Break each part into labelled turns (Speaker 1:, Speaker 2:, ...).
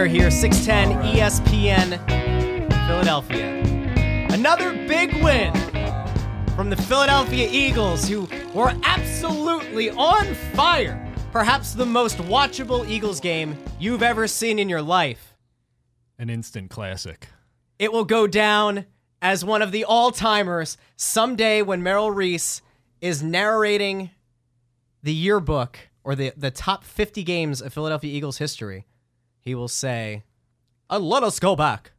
Speaker 1: are here, 610 ESPN, Philadelphia. Another big win from the Philadelphia Eagles, who were absolutely on fire. Perhaps the most watchable Eagles game you've ever seen in your life.
Speaker 2: An instant classic.
Speaker 1: It will go down as one of the all timers someday when Merrill Reese is narrating the yearbook or the, the top 50 games of Philadelphia Eagles history. He will say, and let us go back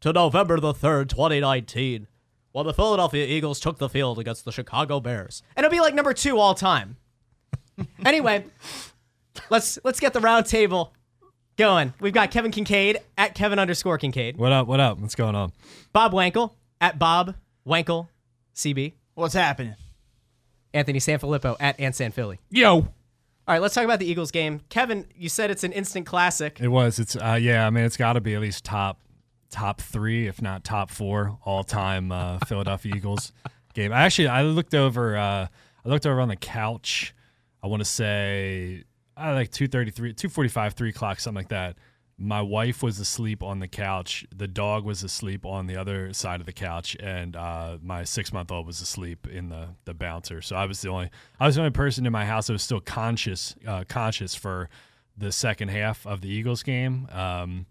Speaker 1: to November the 3rd, 2019, when the Philadelphia Eagles took the field against the Chicago Bears. And it'll be like number two all time. anyway, let's let's get the round table going. We've got Kevin Kincaid at Kevin underscore Kincaid.
Speaker 2: What up? What up? What's going on?
Speaker 1: Bob Wankel at Bob Wankel CB.
Speaker 3: What's happening?
Speaker 1: Anthony Sanfilippo at Ansan Philly.
Speaker 4: Yo.
Speaker 1: All right, let's talk about the Eagles game. Kevin, you said it's an instant classic.
Speaker 2: It was. It's. Uh, yeah. I mean, it's got to be at least top, top three, if not top four, all time uh, Philadelphia Eagles game. I actually, I looked over. Uh, I looked over on the couch. I want to say, I like three, two forty five, three o'clock, something like that. My wife was asleep on the couch. The dog was asleep on the other side of the couch, and uh, my six month old was asleep in the the bouncer. So I was the only I was the only person in my house that was still conscious uh, conscious for the second half of the Eagles game. Um,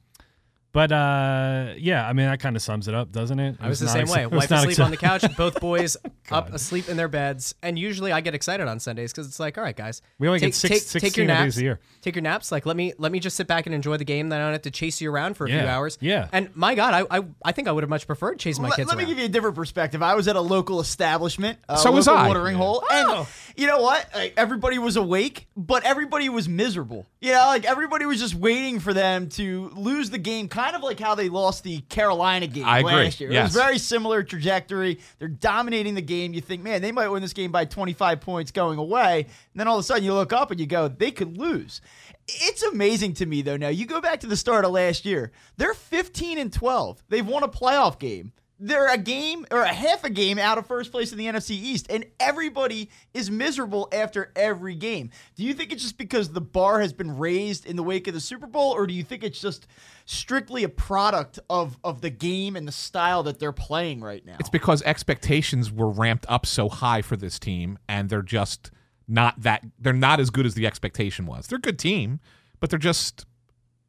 Speaker 2: but uh, yeah, I mean that kind of sums it up, doesn't it? it
Speaker 1: I was the same
Speaker 2: ex-
Speaker 1: way.
Speaker 2: it
Speaker 1: Wife asleep
Speaker 2: ex-
Speaker 1: on the couch, both boys up asleep in their beds. And usually I get excited on Sundays because it's like, all right, guys,
Speaker 2: We only
Speaker 1: take,
Speaker 2: get six-
Speaker 1: take, take your
Speaker 2: 16 of
Speaker 1: naps.
Speaker 2: these a year.
Speaker 1: Take your naps. Like let me let me just sit back and enjoy the game. Then I don't have to chase you around for a few hours.
Speaker 2: yeah.
Speaker 1: And my God, I I, I think I would have much preferred chasing my
Speaker 3: Let,
Speaker 1: kids
Speaker 3: let me
Speaker 1: around.
Speaker 3: give you a different perspective. I was at a local establishment, a
Speaker 4: So was
Speaker 3: local
Speaker 4: I.
Speaker 3: watering hole, and you know what? Like, everybody was awake, but everybody was miserable. You know, like everybody was just waiting for them to lose the game, kind of like how they lost the Carolina game
Speaker 4: I agree.
Speaker 3: last year. It
Speaker 4: Yes.
Speaker 3: was very similar trajectory. They're dominating the game. You think, man, they might win this game by 25 points going away, and then all of a sudden you look up and you go, they could lose. It's amazing to me though. Now you go back to the start of last year. They're 15 and 12. They've won a playoff game. They're a game or a half a game out of first place in the NFC East, and everybody is miserable after every game. Do you think it's just because the bar has been raised in the wake of the Super Bowl, or do you think it's just strictly a product of of the game and the style that they're playing right now?
Speaker 4: It's because expectations were ramped up so high for this team, and they're just not that. They're not as good as the expectation was. They're a good team, but they're just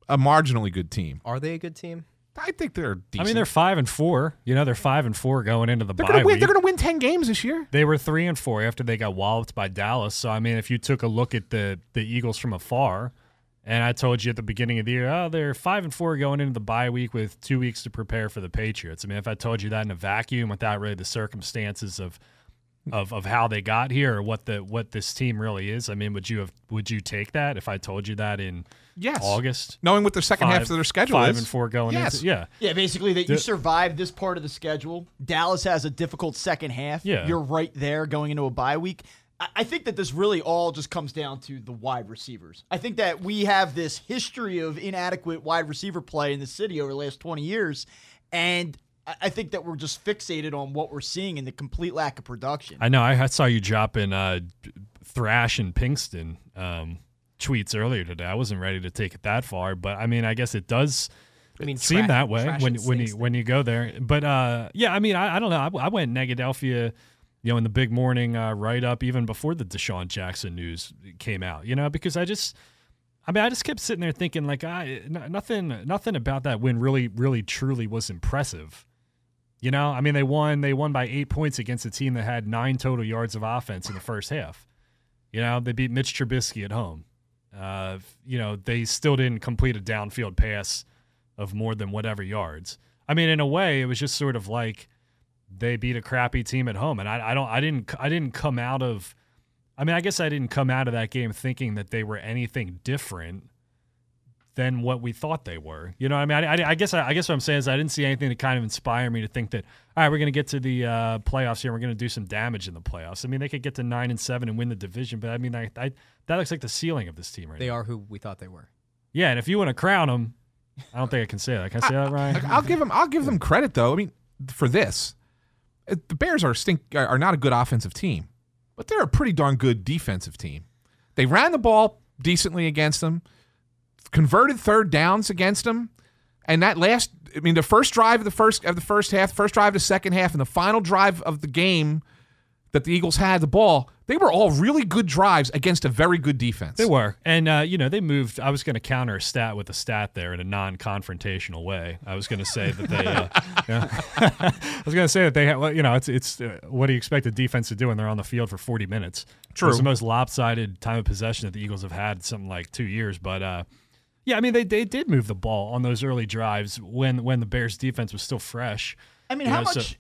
Speaker 4: a marginally good team.
Speaker 1: Are they a good team?
Speaker 4: I think they're.
Speaker 2: I mean, they're five and four. You know, they're five and four going into the
Speaker 4: they're
Speaker 2: bye
Speaker 4: gonna win.
Speaker 2: week.
Speaker 4: They're gonna win ten games this year.
Speaker 2: They were three and four after they got walloped by Dallas. So I mean, if you took a look at the the Eagles from afar, and I told you at the beginning of the year, oh, they're five and four going into the bye week with two weeks to prepare for the Patriots. I mean, if I told you that in a vacuum without really the circumstances of of of how they got here or what the what this team really is, I mean, would you have would you take that if I told you that in
Speaker 4: Yes.
Speaker 2: August?
Speaker 4: Knowing what the second half of their schedule
Speaker 2: five
Speaker 4: is,
Speaker 2: and four going
Speaker 4: Yes.
Speaker 2: into yeah.
Speaker 3: Yeah, basically that you
Speaker 2: The-
Speaker 3: survive this part of the schedule. Dallas has a difficult second half.
Speaker 2: Yeah.
Speaker 3: You're right there going into a bye week. I- I think that this really all just comes down to the wide receivers. I think that we have this history of inadequate wide receiver play in the city over the last 20 years. And I- I think that we're just fixated on what we're seeing and the complete lack of production.
Speaker 2: I know. I, I saw you dropping uh, Thrash and Pinkston um, tweets earlier today. I wasn't ready to take it that far, but I mean, I guess it does
Speaker 1: I mean,
Speaker 2: seem
Speaker 1: trash-
Speaker 2: that way when when you when you go there. But uh, yeah, I mean, I, I don't know. I, I went Negadelphia, you know, in the big morning uh, write up even before the DeSean Jackson news came out. You know, because I just. I mean, I just kept sitting there thinking, like, I n- nothing, nothing about that win really, really, truly was impressive. You know, I mean, they won. They won by eight points against a team that had nine total yards of offense in the first half. You know, they beat Mitch Trubisky at home. Uh, you know, they still didn't complete a downfield pass of more than whatever yards. I mean, in a way, it was just sort of like they beat a crappy team at home, and I, I don't, I didn't, I didn't come out of. I mean, I guess I didn't come out of that game thinking that they were anything different than what we thought they were. You know, what I mean, I, I, I guess, I, I guess what I'm saying is I didn't see anything to kind of inspire me to think that all right, we're going to get to the uh, playoffs here. and We're going to do some damage in the playoffs. I mean, they could get to nine and seven and win the division, but I mean, I, I that looks like the ceiling of this team right
Speaker 1: They
Speaker 2: now.
Speaker 1: are who we thought they were.
Speaker 2: Yeah, and if you want to crown them, I don't think I can say that. Can I say that, Ryan?
Speaker 4: I'll give them. I'll give them credit though. I mean, for this, the Bears are stink are not a good offensive team, but they're a pretty darn good defensive team. They ran the ball decently against them. converted third downs against them, and that last, I mean, the first drive of the first of the first half, first drive of the second half, and the final drive of the game that the Eagles had the ball, they were all really good drives against a very good defense.
Speaker 2: They were, and uh, you know they moved. I was going to counter a stat with a stat there in a non-confrontational way. I was going to say that they. Uh, yeah. I was going to say that they had. You know, it's it's uh, what do you expect a defense to do when they're on the field for forty minutes?
Speaker 4: True.
Speaker 2: It's the most lopsided time of possession that the Eagles have had in something like two years, but. uh yeah, I mean they, they did move the ball on those early drives when when the Bears defense was still fresh.
Speaker 3: I mean,
Speaker 2: You
Speaker 3: how
Speaker 2: know, so-
Speaker 3: much?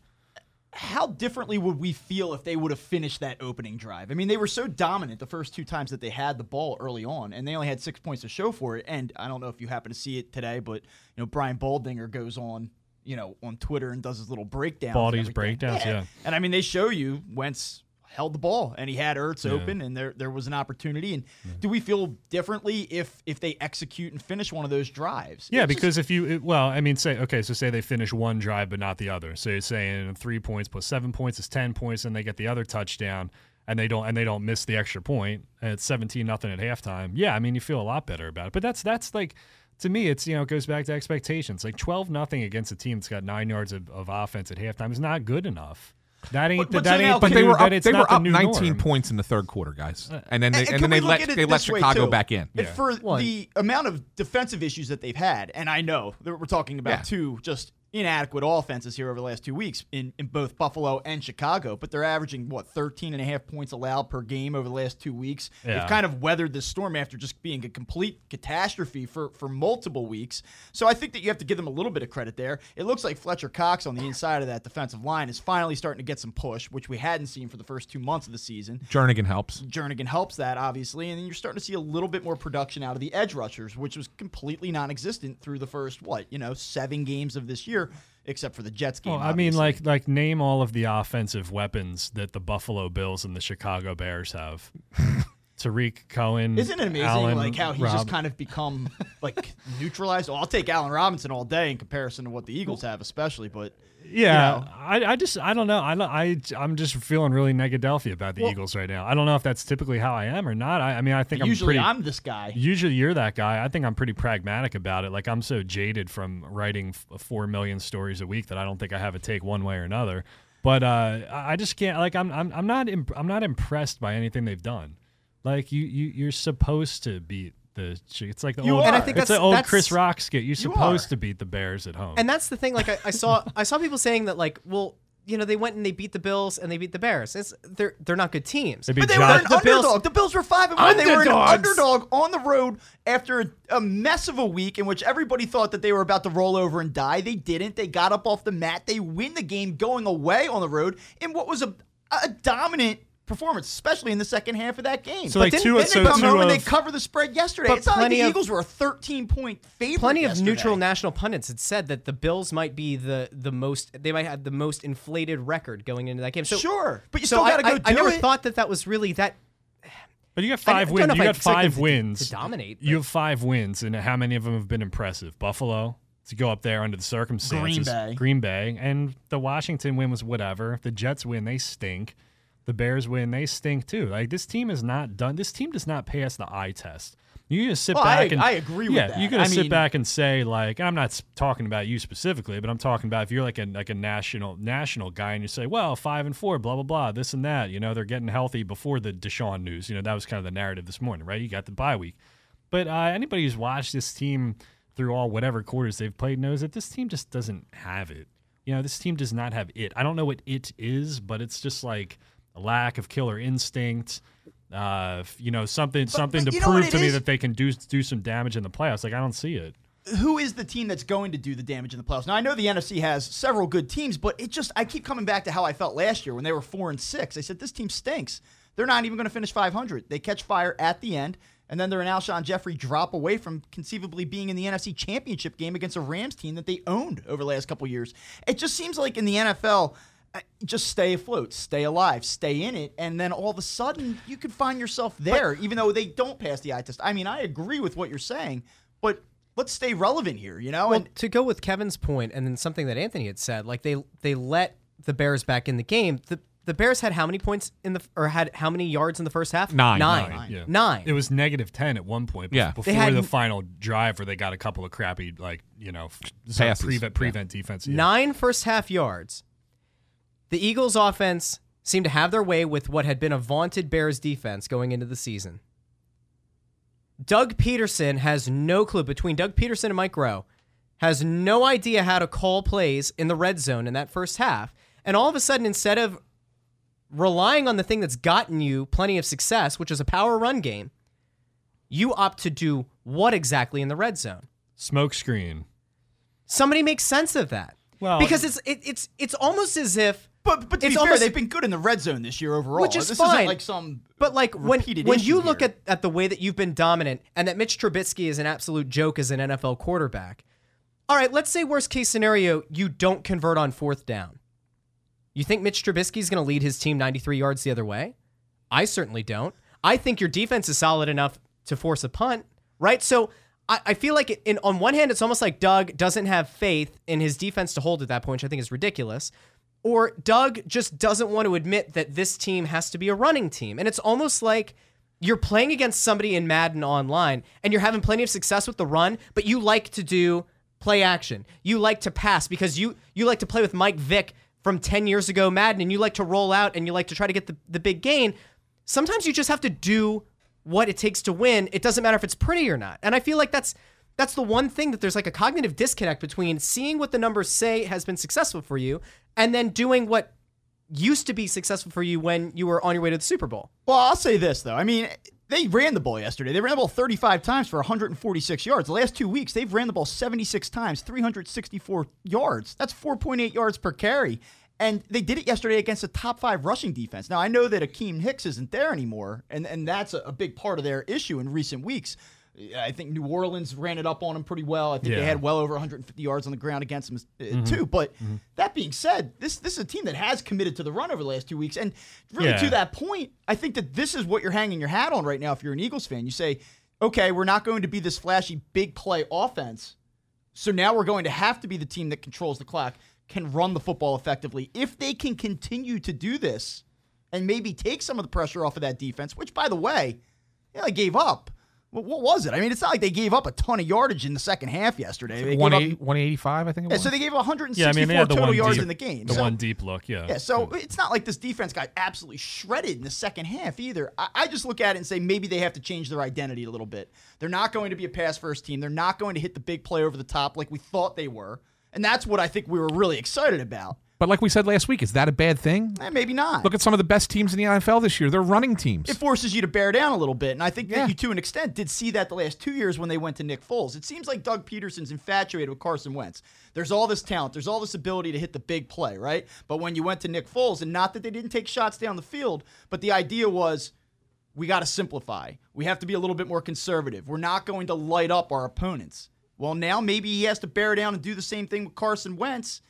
Speaker 3: How differently would we feel if they would have finished that opening drive? I mean, they were so dominant the first two times that they had the ball early on, and they only had six points to show for it. And I don't know if you happen to see it today, but you know, Brian Baldinger goes on, you know, on Twitter and does his little breakdowns. and
Speaker 2: Baldy's breakdowns, yeah.
Speaker 3: And I mean, they show you Wentz held the ball and he had Ertz open, and there there was an opportunity. And do we feel differently if if they execute and finish one of those drives?
Speaker 2: Yeah,
Speaker 3: It's just-
Speaker 2: because if you it- well, I mean, say okay, so say they finish one drive but not the other. So you're saying three points plus seven points is ten points, and they get the other touchdown, and they don't and they don't miss the extra point, and it's seventeen nothing at halftime. Yeah, I mean, you feel a lot better about it. But that's that's like to me, it's you know it goes back to expectations. Like twelve nothing against a team that's got nine yards of, of offense at halftime is not good enough. That ain't
Speaker 3: But- but
Speaker 2: that ain't
Speaker 4: But
Speaker 2: the
Speaker 4: they
Speaker 2: new-
Speaker 4: were up. They were up
Speaker 2: new
Speaker 4: 19
Speaker 2: norm.
Speaker 4: points in the third quarter, guys, uh, and then they
Speaker 3: And
Speaker 4: and,
Speaker 3: can
Speaker 4: then they let they let Chicago
Speaker 3: too?
Speaker 4: back in.
Speaker 3: And for
Speaker 1: One.
Speaker 3: the amount of defensive issues that they've had, and I know that we're talking about
Speaker 4: Yeah.
Speaker 3: two just inadequate offenses here over the last two weeks in, in both Buffalo and Chicago, but they're averaging, what, 13 and a half points allowed per game over the last two weeks.
Speaker 2: Yeah.
Speaker 3: They've kind of weathered this storm after just being a complete catastrophe for, for multiple weeks. So I think that you have to give them a little bit of credit there. It looks like Fletcher Cox on the inside of that defensive line is finally starting to get some push, which we hadn't seen for the first two months of the season.
Speaker 4: Jernigan helps.
Speaker 3: Jernigan helps that, obviously, and then you're starting to see a little bit more production out of the edge rushers, which was completely non-existent through the first what you know seven games of this year, except for the Jets game.
Speaker 2: Well, I mean, like like name all of the offensive weapons that the Buffalo Bills and the Chicago Bears have. Tarik Cohen.
Speaker 3: Isn't it amazing,
Speaker 2: Allen,
Speaker 3: like how he's just kind of become like neutralized? Well, I'll take Allen Robinson all day in comparison to what the Eagles have, especially. But
Speaker 2: Yeah,
Speaker 3: know.
Speaker 2: I, I just I don't know. I I I'm just feeling really negadelphia about the
Speaker 3: Well-
Speaker 2: Eagles right now. I don't know if that's typically how I am or not. I, I mean, I think I'm
Speaker 3: usually
Speaker 2: pretty.
Speaker 3: I'm this guy.
Speaker 2: Usually you're that guy. I think I'm pretty pragmatic about it. Like I'm so jaded from writing f- four million stories a week that I don't think I have a take one way or another. But uh, I I just can't. Like I'm I'm I'm not imp- I'm not impressed by anything they've done. Like you you you're supposed to beat the. It's like the
Speaker 3: You
Speaker 2: old.
Speaker 3: are. And I
Speaker 1: think
Speaker 2: it's
Speaker 1: that's-
Speaker 2: the old
Speaker 1: that's-
Speaker 2: Chris Rock skit. You're supposed
Speaker 3: are.
Speaker 2: to beat the Bears at home.
Speaker 1: And that's the thing. Like I, I saw, I saw people saying that, like, well, you know, they went and they beat the Bills and they beat the Bears. It's, they're they're not good teams.
Speaker 2: They
Speaker 3: But they
Speaker 2: Josh-
Speaker 3: were an
Speaker 1: The Bills-
Speaker 3: underdog. the Bills were five and one. They were an underdog on the road after a, a mess of a week in which everybody thought that they were about to roll over and die. They didn't. They got up off the mat. They win the game going away on the road in what was a, a dominant performance, especially in the second half of that game.
Speaker 2: So,
Speaker 3: But
Speaker 2: like,
Speaker 3: then,
Speaker 2: two-
Speaker 3: then
Speaker 2: so
Speaker 3: they come
Speaker 2: two
Speaker 3: home and they cover the spread yesterday.
Speaker 1: But
Speaker 3: It's not like the
Speaker 1: of-
Speaker 3: Eagles were a 13 point favorite.
Speaker 1: Plenty of
Speaker 3: yesterday.
Speaker 1: neutral national pundits had said that the Bills might be the the most. They might have the most inflated record going into that game. So
Speaker 3: Sure, but you
Speaker 1: so
Speaker 3: still got to go
Speaker 1: I,
Speaker 3: do
Speaker 1: I never
Speaker 3: it.
Speaker 1: thought that that was really that.
Speaker 2: But you got five
Speaker 1: don't
Speaker 2: wins.
Speaker 1: know
Speaker 2: You got
Speaker 1: expect
Speaker 2: five
Speaker 1: to-
Speaker 2: wins.
Speaker 1: to dominate,
Speaker 2: You have five wins, and how many of them have been impressive? Buffalo to go up there under the circumstances.
Speaker 3: Green Bay.
Speaker 2: Green Bay, and the Washington win was whatever. The Jets win, they stink. The Bears win, they stink too. Like this team is not done. This team does not pass the eye test. You just sit
Speaker 3: Well, I-
Speaker 2: back and
Speaker 3: I agree with
Speaker 2: yeah,
Speaker 3: that.
Speaker 2: you're gonna
Speaker 3: I
Speaker 2: sit
Speaker 3: mean-
Speaker 2: back and say like, I'm not talking about you specifically, but I'm talking about if you're like a like a national national guy and you say, well, five and four, blah blah blah, this and that. You know, they're getting healthy before the DeSean news. You know, that was kind of the narrative this morning, right? You got the bye week, but uh, anybody who's watched this team through all whatever quarters they've played knows that this team just doesn't have it. You know, this team does not have it. I don't know what it is, but it's just like a lack of killer instinct. Uh, you know, something something
Speaker 3: but
Speaker 2: to
Speaker 3: you know what
Speaker 2: prove to me that they can do do some damage in the playoffs. Like I don't see it.
Speaker 3: who is the team that's going to do the damage in the playoffs? Now I know the NFC has several good teams, but it just I keep coming back to how I felt last year when they were four and six. I said this team stinks. They're not even going to finish 500. They catch fire at the end, and then they're an Alshon Jeffery drop away from conceivably being in the NFC Championship game against a Rams team that they owned over the last couple years. It just seems like in the NFL. Just stay afloat, stay alive, stay in it, and then all of a sudden you could find yourself there, even though they don't pass the eye test. I mean, I agree with what you're saying, but let's stay relevant here, you know?
Speaker 1: Well,
Speaker 3: and
Speaker 1: to go with Kevin's point, and then something that Anthony had said, like they they let the Bears back in the game. The the Bears had how many points in the or had how many yards in the first half?
Speaker 4: Nine.
Speaker 1: Nine.
Speaker 2: Nine, yeah.
Speaker 1: Nine.
Speaker 2: It was negative ten at one point.
Speaker 4: Yeah.
Speaker 2: before
Speaker 1: had-
Speaker 2: the final drive where they got a couple of crappy like you know f-
Speaker 4: Passes.
Speaker 2: prevent prevent defense. Yeah.
Speaker 1: Nine first half yards. The Eagles' offense seemed to have their way with what had been a vaunted Bears defense going into the season. Doug Pederson has no clue between Doug Pederson and Mike Groh has no idea how to call plays in the red zone in that first half. And all of a sudden, instead of relying on the thing that's gotten you plenty of success, which is a power run game, you opt to do what exactly in the red zone?
Speaker 2: Smoke screen.
Speaker 1: Somebody makes sense of that.
Speaker 2: Well-
Speaker 1: because it's it, it's it's almost as if
Speaker 3: But but to
Speaker 1: It's
Speaker 3: be fair,
Speaker 1: almost-
Speaker 3: they've been good in the red zone this year overall.
Speaker 1: Which is
Speaker 3: this
Speaker 1: fine.
Speaker 3: isn't like some
Speaker 1: But like when when you look
Speaker 3: here.
Speaker 1: at, at the way that you've been dominant and that Mitch Trubisky is an absolute joke as an NFL quarterback. All right, let's say worst case scenario, you don't convert on fourth down. You think Mitch Trubisky is going to lead his team 93 yards the other way? I certainly don't. I think your defense is solid enough to force a punt, right? So I, I feel like it, in, on one hand, it's almost like Doug doesn't have faith in his defense to hold at that point, which I think is ridiculous. Or Doug just doesn't want to admit that this team has to be a running team. And it's almost like you're playing against somebody in Madden online and you're having plenty of success with the run, but you like to do play action. You like to pass because you you like to play with Mike Vick from 10 years ago Madden and you like to roll out and you like to try to get the, the big gain. Sometimes you just have to do what it takes to win. It doesn't matter if it's pretty or not. And I feel like that's that's the one thing that there's like a cognitive disconnect between seeing what the numbers say has been successful for you and then doing what used to be successful for you when you were on your way to the Super Bowl.
Speaker 3: Well, I'll say this though. I mean, they ran the ball yesterday. They ran the ball 35 times for 146 yards. The last two weeks, they've ran the ball 76 times, 364 yards. That's 4.8 yards per carry. And they did it yesterday against a top five rushing defense. Now I know that Akiem Hicks isn't there anymore, and and that's a, a big part of their issue in recent weeks. I think New Orleans ran it up on them pretty well. I think they had well over 150 yards on the ground against them uh, too. But that being said, this this is a team that has committed to the run over the last two weeks, and really
Speaker 2: Yeah.
Speaker 3: to that point, I think that this is what you're hanging your hat on right now. If you're an Eagles fan, you say, okay, we're not going to be this flashy big play offense, so now we're going to have to be the team that controls the clock, can run the football effectively. If they can continue to do this, and maybe take some of the pressure off of that defense, which by the way, yeah, they gave up. Well, what was it? I mean, it's not like they gave up a ton of yardage in the second half yesterday. They gave up-
Speaker 4: 185, I think it
Speaker 3: yeah,
Speaker 4: was.
Speaker 3: so they gave 164
Speaker 2: Yeah, I mean they had the
Speaker 3: total
Speaker 2: one
Speaker 3: yards
Speaker 2: deep,
Speaker 3: in the game.
Speaker 2: The
Speaker 3: So-
Speaker 2: one deep look. Yeah.
Speaker 3: yeah, so it's not like this defense got absolutely shredded in the second half either. I, I just look at it and say maybe they have to change their identity a little bit. They're not going to be a pass first team. They're not going to hit the big play over the top like we thought they were. And that's what I think we were really excited about.
Speaker 4: But like we said last week, is that a bad thing?
Speaker 3: Eh, maybe not.
Speaker 4: Look at some of the best teams in the NFL this year. They're running teams.
Speaker 3: it forces you to bear down a little bit. And I think
Speaker 4: Yeah.
Speaker 3: that you, to an extent, did see that the last two years when they went to Nick Foles. It seems like Doug Pederson's infatuated with Carson Wentz. There's all this talent, there's all this ability to hit the big play, right? But when you went to Nick Foles, and not that they didn't take shots down the field, but the idea was we got to simplify. We have to be a little bit more conservative. We're not going to light up our opponents. Well, now maybe he has to bear down and do the same thing with Carson Wentz.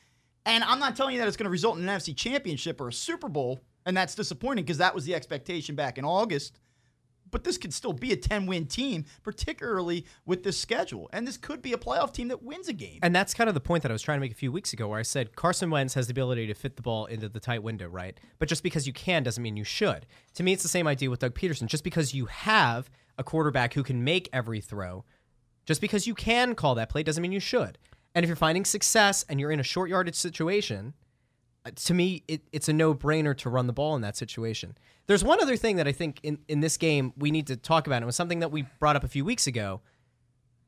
Speaker 3: And I'm not telling you that it's going to result in an NFC championship or a Super Bowl, and that's disappointing because that was the expectation back in August. But this could still be a 10 win team, particularly with this schedule. And this could be a playoff team that wins a game.
Speaker 1: And that's kind of the point that I was trying to make a few weeks ago, where I said Carson Wentz has the ability to fit the ball into the tight window, right? But just because you can doesn't mean you should. To me, it's the same idea with Doug Pederson. Just because you have a quarterback who can make every throw, just because you can call that play doesn't mean you should. And if you're finding success and you're in a short yardage situation, uh, to me, it, it's a no brainer to run the ball in that situation. There's one other thing that I think in, in this game we need to talk about. and It was something that we brought up a few weeks ago.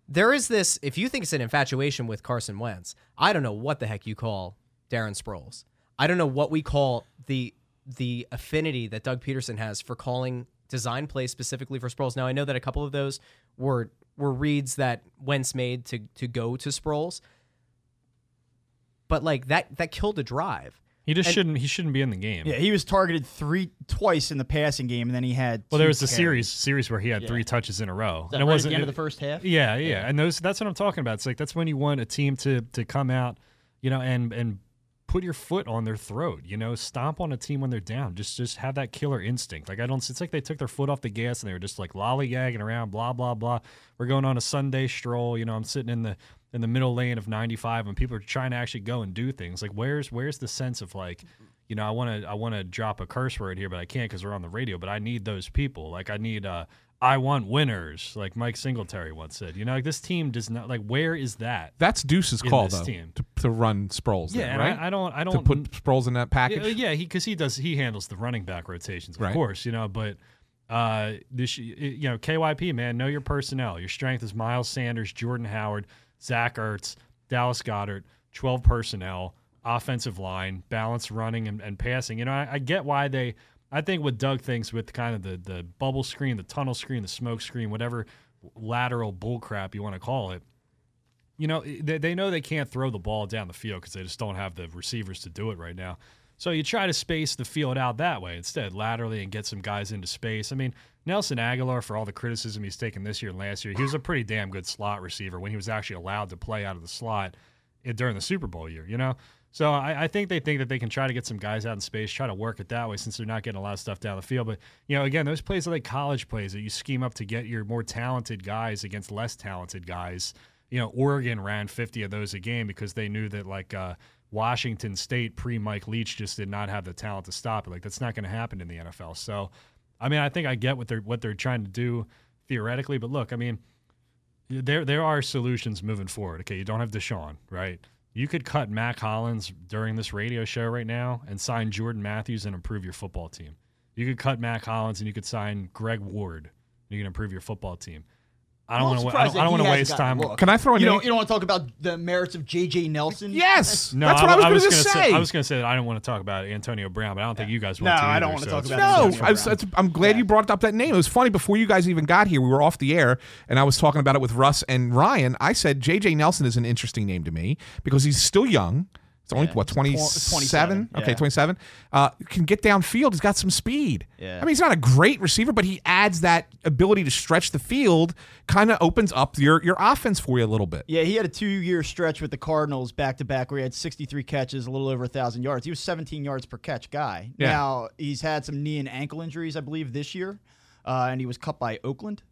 Speaker 1: There is this, if you think it's an infatuation with Carson Wentz, I don't know what the heck you call Darren Sproles. I don't know what we call the the affinity that Doug Pederson has for calling design plays specifically for Sproles. Now I know that a couple of those were were reads that Wentz made to to go to Sproles. But like that that killed a drive.
Speaker 2: He just
Speaker 1: And-
Speaker 2: shouldn't. He shouldn't be in the game.
Speaker 3: Yeah, he was targeted three twice in the passing game, and then he had.
Speaker 2: Well, there
Speaker 3: two
Speaker 2: was a
Speaker 3: carries.
Speaker 2: series series where he had
Speaker 3: Yeah.
Speaker 2: three touches in a row,
Speaker 3: Is that
Speaker 2: and it
Speaker 3: right at
Speaker 2: wasn't
Speaker 3: the end of the first half.
Speaker 2: Yeah, yeah, and those that's what I'm talking about. It's like that's when you want a team to to come out, you know, and and put your foot on their throat, you know, stomp on a team when they're down. Just just have that killer instinct. Like I don't it's like they took their foot off the gas and they were just like lollygagging around, blah blah blah. We're going on a Sunday stroll, you know, I'm sitting in the in the middle lane of 95 and people are trying to actually go and do things. Like where's where's the sense of like you know, I want to I want to drop a curse word here, but I can't because we're on the radio. But I need those people. Like I need uh, I want winners, like Mike Singletary once said. You know, like this team does not like where is that?
Speaker 4: That's Deuce's call though
Speaker 2: team.
Speaker 4: to, to run Sproles.
Speaker 2: Yeah,
Speaker 4: then, right.
Speaker 2: I, I don't I don't to
Speaker 4: put Sproles in that package.
Speaker 2: Yeah, yeah, he because he does he handles the running back rotations, of
Speaker 4: Right.
Speaker 2: course, you know. But uh, this you know KYP man, know your personnel. Your strength is Miles Sanders, Jordan Howard, Zach Ertz, Dallas Goedert, twelve personnel, offensive line, balance running and, and passing. You know, I, I get why they. I think what Doug thinks with kind of the the bubble screen, the tunnel screen, the smoke screen, whatever lateral bullcrap you want to call it you know, they, they know they can't throw the ball down the field because they just don't have the receivers to do it right now. So you try to space the field out that way instead, laterally, and get some guys into space. I mean, Nelson Agholor, for all the criticism he's taken this year and last year, he was a pretty damn good slot receiver when he was actually allowed to play out of the slot eh, during the Super Bowl year, you know? So I, I think they think that they can try to get some guys out in space, try to work it that way since they're not getting a lot of stuff down the field. But, you know, again, those plays are like college plays that you scheme up to get your more talented guys against less talented guys you know, Oregon ran 50 of those a game because they knew that like uh, Washington State pre Mike Leach just did not have the talent to stop it. Like that's not going to happen in the NFL. So, I mean, I think I get what they're what they're trying to do theoretically, but look, I mean, there there are solutions moving forward. Okay, you don't have DeSean, right? You could cut Mack Hollins during this radio show right now and sign Jordan Matthews and improve your football team. You could cut Mack Hollins and you could sign Greg Ward. You can improve your football team. I don't want to. I don't, don't want to waste time.
Speaker 3: look.
Speaker 4: Can I throw a
Speaker 3: You
Speaker 4: name?
Speaker 3: don't, you don't want to talk about the merits of J.J. Nelson?
Speaker 4: yes,
Speaker 2: No,
Speaker 4: that's what I was,
Speaker 2: was
Speaker 4: going to
Speaker 2: gonna
Speaker 4: say.
Speaker 2: I was going to say that I don't want to talk about Antonio Brown, but I don't think you guys want to.
Speaker 3: No,
Speaker 2: to.
Speaker 3: I don't wanna
Speaker 2: so
Speaker 3: talk about
Speaker 4: No,
Speaker 3: Antonio
Speaker 4: I was,
Speaker 3: Brown.
Speaker 4: that's- I'm glad you brought up that name. It was funny before you guys even got here. We were off the air, and I was talking about it with Russ and Ryan. I said J.J. Nelson is an interesting name to me because he's still young. It's only
Speaker 3: Yeah,
Speaker 4: what
Speaker 3: tw-
Speaker 4: 27?
Speaker 3: 27,
Speaker 4: Okay,
Speaker 3: yeah.
Speaker 4: 27. Uh, can get downfield. He's got some speed.
Speaker 3: Yeah.
Speaker 4: I mean, he's not a great receiver, but he adds that ability to stretch the field. Kind of opens up your your offense for you a little bit.
Speaker 3: Yeah, he had a two-year stretch with the Cardinals back to back where he had 63 catches, a little over 1,000 yards. He was 17 yards per catch guy.
Speaker 4: Yeah.
Speaker 3: Now, he's had some knee and ankle injuries, I believe, this year, uh, and he was cut by Oakland.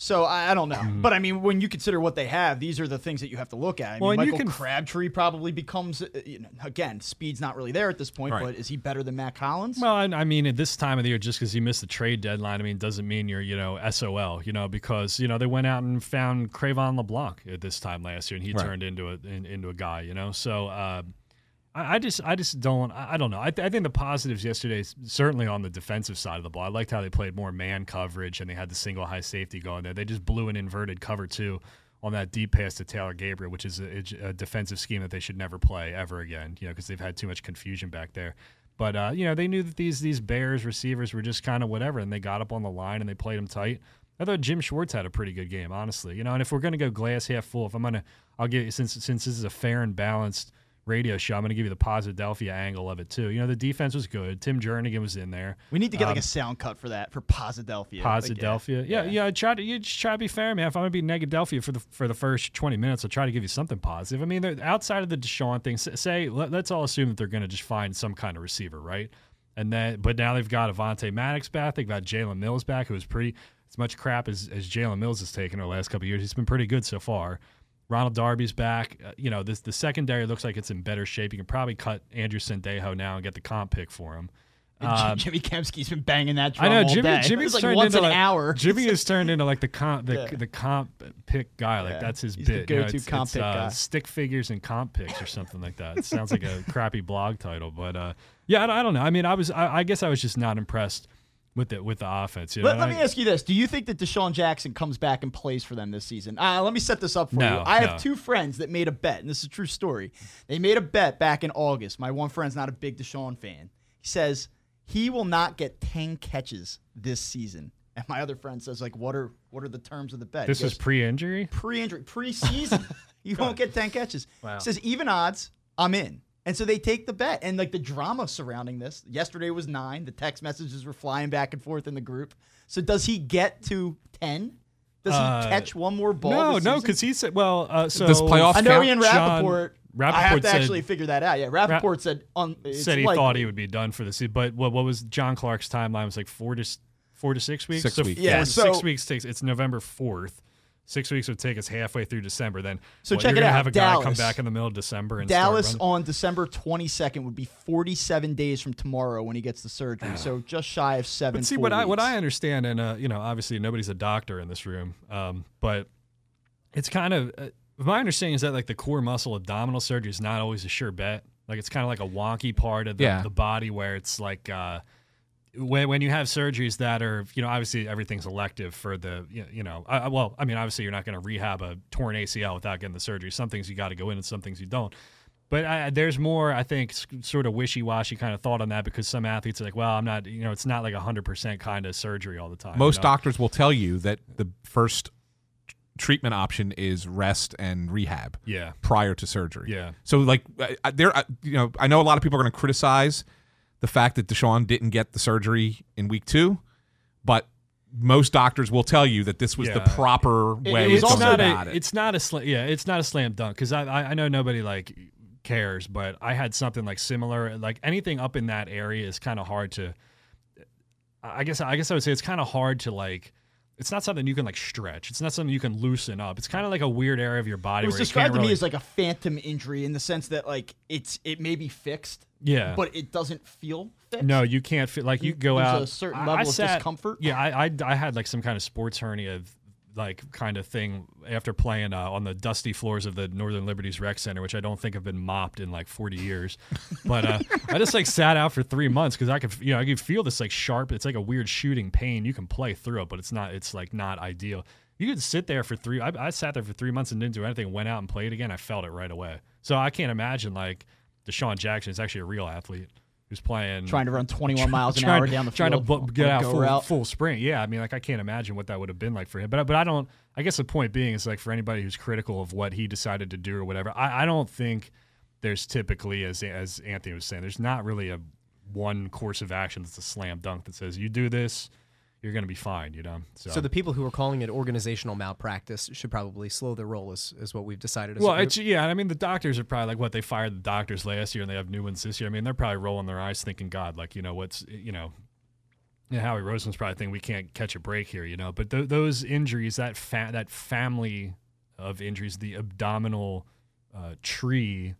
Speaker 3: So I, I don't know,
Speaker 2: Mm-hmm.
Speaker 3: but I mean, when you consider what they have, these are the things that you have to look at. I
Speaker 2: Well,
Speaker 3: mean, Michael
Speaker 2: can-
Speaker 3: Crabtree probably becomes, uh, you know, again, speed's not really there at this point,
Speaker 4: Right.
Speaker 3: but is he better than Mack Hollins?
Speaker 2: Well, I, I mean, at this time of the year, just because you missed the trade deadline, I mean, doesn't mean you're, you know, SOL, you know, because you know they went out and found Cre'Von LeBlanc at this time last year, and he
Speaker 4: Right.
Speaker 2: turned into a in, into a guy, you know. So uh, I, just I just don't I, don't know. I, th- I think the positives yesterday, certainly on the defensive side of the ball. I liked how they played more man coverage and they had the single high safety going there. They just blew an inverted cover two on that deep pass to Taylor Gabriel, which is a, a defensive scheme that they should never play ever again. You know, because they've had too much confusion back there. But uh, you know, they knew that these these Bears receivers were just kind of whatever, and they got up on the line and they played them tight. I thought Jim Schwartz had a pretty good game, honestly. You know, and if we're gonna go glass half full, if I'm gonna, I'll give since since this is a fair and balanced radio show, I'm gonna give you the Posidelphia angle of it too. You know, the defense was good. Tim Jernigan was in there.
Speaker 3: we need to get like
Speaker 2: um,
Speaker 3: a sound cut for that for Posidelphia. Like, yeah.
Speaker 2: Yeah, yeah. I try to you just try to be fair, man. If I'm gonna be Negadelphia for the for the first 20 minutes, I'll try to give you something positive. I mean, outside of the DeSean thing, say let, us all assume that they're gonna just find some kind of receiver, right? And then, but now they've got Avonte Maddox back. They've got Jalen Mills back, who was pretty as much crap as as Jalen Mills has taken over the last couple of years. He's been pretty good so far. Ronald Darby's back. Uh, you know, this the secondary looks like it's in better shape. You can probably cut Andrew Sendejo now and get the comp pick for him.
Speaker 3: And
Speaker 2: Um,
Speaker 3: Jimmy Kempski's been banging that
Speaker 2: I know
Speaker 3: all
Speaker 2: Jimmy.
Speaker 3: day.
Speaker 2: Jimmy's
Speaker 3: like
Speaker 2: turned
Speaker 3: once
Speaker 2: into
Speaker 3: an
Speaker 2: like,
Speaker 3: hour.
Speaker 2: Jimmy has turned into like the comp, the,
Speaker 3: Yeah.
Speaker 2: the comp pick guy. Like
Speaker 3: Yeah.
Speaker 2: that's his
Speaker 3: He's the
Speaker 2: bit. you know,
Speaker 3: go-to
Speaker 2: it's-
Speaker 3: comp
Speaker 2: it's,
Speaker 3: pick
Speaker 2: uh,
Speaker 3: guy.
Speaker 2: Stick figures and comp picks or something like that. It sounds like a crappy blog title, but uh, yeah, I, don't- I don't know. I mean, I was, I, I guess, I was just not impressed with the with the offense. You know?
Speaker 3: Let, let me ask you this: Do you think that DeSean Jackson comes back and plays for them this season? Uh, let me set this up for
Speaker 2: No,
Speaker 3: you. I have two friends that made a bet, and this is a true story. They made a bet back in August. My one friend's not a big DeSean fan. He says he will not get ten catches this season, and my other friend says, like, what are what are the terms of the bet?
Speaker 2: This
Speaker 3: goes,
Speaker 2: pre-injury.
Speaker 3: pre-injury, pre-season. you won't get 10 catches.
Speaker 2: Wow.
Speaker 3: Says even odds, I'm in. And so they take the bet. And like the drama surrounding this, yesterday was nine. The text messages were flying back and forth in the group. So does he get to 10? Does he
Speaker 2: Uh,
Speaker 3: catch one more ball?
Speaker 2: No, no, because he said, well, uh, so
Speaker 4: Does playoff
Speaker 3: I know
Speaker 4: count?
Speaker 3: Ian
Speaker 2: John-
Speaker 3: Rapoport. I have to
Speaker 2: said-
Speaker 3: actually figure that out. Yeah, Rapoport said on it's
Speaker 2: said he
Speaker 3: likely.
Speaker 2: thought he would be done for the season. But what what was John Clark's timeline was like four to four to six weeks.
Speaker 4: Six
Speaker 2: so
Speaker 4: weeks.
Speaker 3: Yeah, so-
Speaker 2: six weeks takes. It's November fourth. Six weeks would take us halfway through December. Then
Speaker 3: So
Speaker 2: what,
Speaker 3: check
Speaker 2: you're
Speaker 3: it
Speaker 2: gonna
Speaker 3: out,
Speaker 2: Have a guy come
Speaker 3: Dallas.
Speaker 2: back in the middle of December and
Speaker 3: Dallas
Speaker 2: running?
Speaker 3: on December 22nd would be 47 days from tomorrow when he gets the surgery. So just shy of seven.
Speaker 2: But see
Speaker 3: full
Speaker 2: what I what. I understand, and uh, you know, obviously nobody's a doctor in this room, um, but it's kind of uh, my understanding is that like the core muscle abdominal surgery is not always a sure bet. Like it's kind of like a wonky part of the,
Speaker 4: Yeah.
Speaker 2: the body where it's like uh, when when you have surgeries that are you know obviously everything's elective for the you you know I, well I mean obviously you're not going to rehab a torn ACL without getting the surgery. Some things you got to go in and some things you don't. But I, there's more, I think, sort of wishy-washy kind of thought on that because some athletes are like, well, I'm not, you know, it's not like 100% kind of surgery all the time. you
Speaker 4: Most
Speaker 2: know?
Speaker 4: doctors will tell you that the first treatment option is rest and rehab
Speaker 2: Yeah.
Speaker 4: prior to surgery.
Speaker 2: Yeah.
Speaker 4: So like I- there, I- you know, I know a lot of people are going to criticize the fact that DeSean didn't get the surgery in week two, but most doctors will tell you that this was the proper way
Speaker 3: it was
Speaker 4: of
Speaker 3: also
Speaker 2: not
Speaker 4: about
Speaker 2: a,
Speaker 4: it.
Speaker 2: It's not a slam. Yeah, it's not a slam dunk because I, I I know nobody like cares, but I had something like similar. Like anything up in that area is kind of hard to. I guess I guess I would say it's kind of hard to like. It's not something you can like stretch. It's not something you can loosen up. It's kind of like a weird area of your body.
Speaker 3: It was described to me as like a phantom injury in the sense that like it's it may be fixed,
Speaker 2: yeah,
Speaker 3: but it doesn't feel fixed.
Speaker 2: No, you can't feel Like you go
Speaker 3: There's
Speaker 2: out.
Speaker 3: a certain
Speaker 2: I-
Speaker 3: level
Speaker 2: I
Speaker 3: of
Speaker 2: sat-
Speaker 3: discomfort.
Speaker 2: Yeah, I, I I had like some kind of sports hernia, like kind of thing after playing uh, on the dusty floors of the Northern Liberties Rec Center, which I don't think have been mopped in like 40 years. But uh, I just like sat out for three months because I could, you know, I could feel this like sharp. It's like a weird shooting pain. You can play through it, but it's not. It's like not ideal. You could sit there for three. I, I sat there for three months and didn't do anything. Went out and played again. I felt it right away. So I can't imagine like DeSean Jackson is actually a real athlete who's playing
Speaker 3: trying to run 21 miles an
Speaker 2: trying,
Speaker 3: hour down the
Speaker 2: trying
Speaker 3: field.
Speaker 2: to bu- get out full,
Speaker 3: route.
Speaker 2: full sprint. Yeah, I mean, like I can't imagine what that would have been like for him. But but I don't. I guess the point being is like for anybody who's critical of what he decided to do or whatever. I, I don't think there's typically as as Anthony was saying, there's not really a one course of action that's a slam dunk that says you do this, you're going to be fine. You know. So,
Speaker 1: So the people who are calling it organizational malpractice should probably slow their roll, is, is what we've decided. As
Speaker 2: well,
Speaker 1: a group.
Speaker 2: it's yeah. I mean, the doctors are probably like what they fired the doctors last year, and they have new ones this year. I mean, they're probably rolling their eyes, thinking, "God, like you know what's you know." Yeah, Howie Roseman's probably thinking we can't catch a break here, you know. But th- those injuries, that fa- that family of injuries, the abdominal uh, tree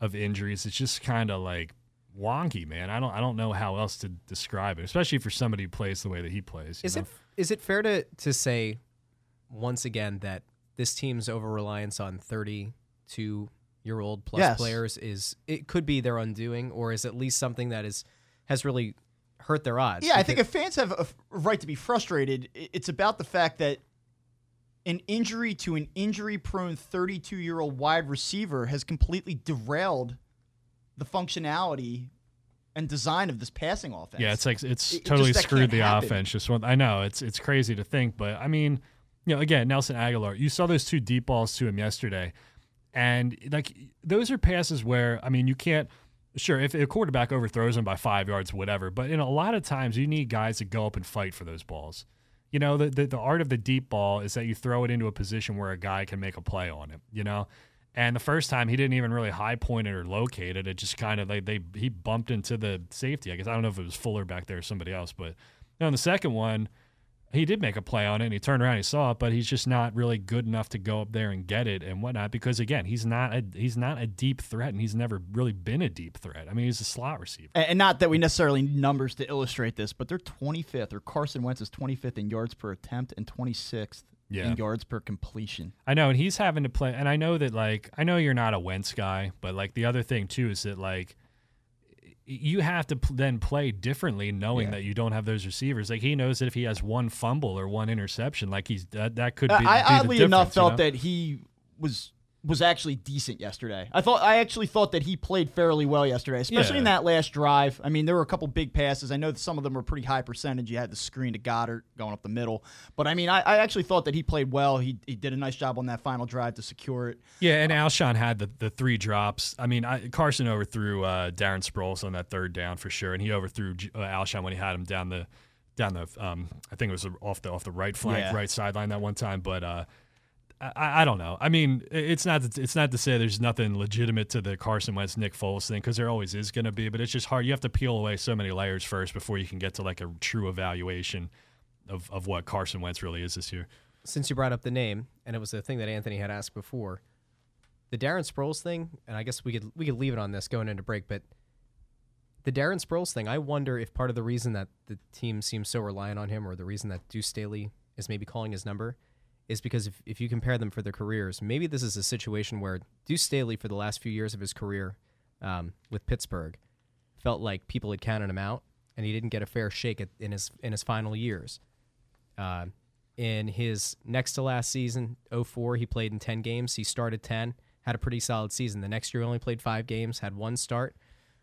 Speaker 2: of injuries, it's just kind of like wonky, man. I don't I don't know how else to describe it, especially for somebody who plays the way that he plays.
Speaker 1: Is
Speaker 2: know?
Speaker 1: it is it fair to to say once again that this team's over reliance on 32 year old plus
Speaker 3: Yes.
Speaker 1: players is it could be their undoing or is at least something that is has really hurt their odds?
Speaker 3: Yeah, I think if fans have a right to be frustrated, it's about the fact that an injury to an injury prone 32 year old wide receiver has completely derailed the functionality and design of this passing offense.
Speaker 2: Yeah, it's like it's
Speaker 3: It- it
Speaker 2: totally
Speaker 3: just-
Speaker 2: screwed the
Speaker 3: happen.
Speaker 2: offense. Just one, I know it's it's crazy to think, but I mean, you know, again, Nelson Agholor, you saw those two deep balls to him yesterday, and like those are passes where I mean, you can't. Sure, if a quarterback overthrows him by five yards, whatever. But in a lot of times, you need guys to go up and fight for those balls. You know, the, the the art of the deep ball is that you throw it into a position where a guy can make a play on it. You know, and the first time he didn't even really high point it or locate it. It just kind of like they he bumped into the safety. I guess I don't know if it was Fuller back there or somebody else, but you know, in the second one, he did make a play on it and he turned around, and he saw it, but he's just not really good enough to go up there and get it and whatnot because again, he's not a he's not a deep threat and he's never really been a deep threat. I mean, he's a slot receiver.
Speaker 3: And not that we necessarily need numbers to illustrate this, but they're 25th, or Carson Wentz is 25th in yards per attempt and 26th
Speaker 2: Yeah.
Speaker 3: in yards per completion.
Speaker 2: I know, and he's having to play. And I know that, like, I know you're not a Wentz guy, but like the other thing too is that like you have to then play differently, knowing
Speaker 4: Yeah.
Speaker 2: that you don't have those receivers. Like he knows that if he has one fumble or one interception, like he's that, that could be.
Speaker 3: I
Speaker 2: be the
Speaker 3: oddly enough
Speaker 2: difference, you
Speaker 3: felt
Speaker 2: know?
Speaker 3: that he was was actually decent yesterday. I thought I actually thought that he played fairly well yesterday, especially in that last drive. I mean, there were a couple big passes. I know that some of them were pretty high percentage. You had the screen to Goedert going up the middle, but I mean, I, I actually thought that he played well. He he did a nice job on that final drive to secure it.
Speaker 2: Yeah, and Alshon had the, the three drops. I mean, I, Carson overthrew uh, Darren Sproles on that third down for sure, and he overthrew uh, Alshon when he had him down the down the. Um, I think it was off the off the right flank,
Speaker 3: Yeah.
Speaker 2: right sideline that one time. But uh, I, I don't know. I mean, it's not it's not to say there's nothing legitimate to the Carson Wentz Nick Foles thing because there always is going to be, but it's just hard. You have to peel away so many layers first before you can get to like a true evaluation of of what Carson Wentz really is this year.
Speaker 1: since you brought up the name, and it was the thing that Anthony had asked before, the Darren Sproles thing, and I guess we could we could leave it on this going into break, but the Darren Sproles thing, I wonder if part of the reason that the team seems so reliant on him, or the reason that Deuce Staley is maybe calling his number, is because if, if you compare them for their careers, maybe this is a situation where Deuce Staley, for the last few years of his career um, with Pittsburgh, felt like people had counted him out, and he didn't get a fair shake at, in his in his final years. Uh, in his next to last season, 04, he played in 10 games. He started 10, had a pretty solid season. The next year, he only played five games, had one start,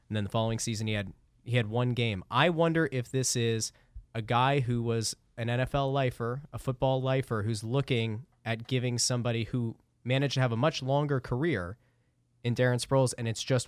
Speaker 1: and then the following season, he had he had one game. I wonder if this is a guy who was an NFL lifer, a football lifer, who's looking at giving somebody who managed to have a much longer career in Darren Sproles, and it's just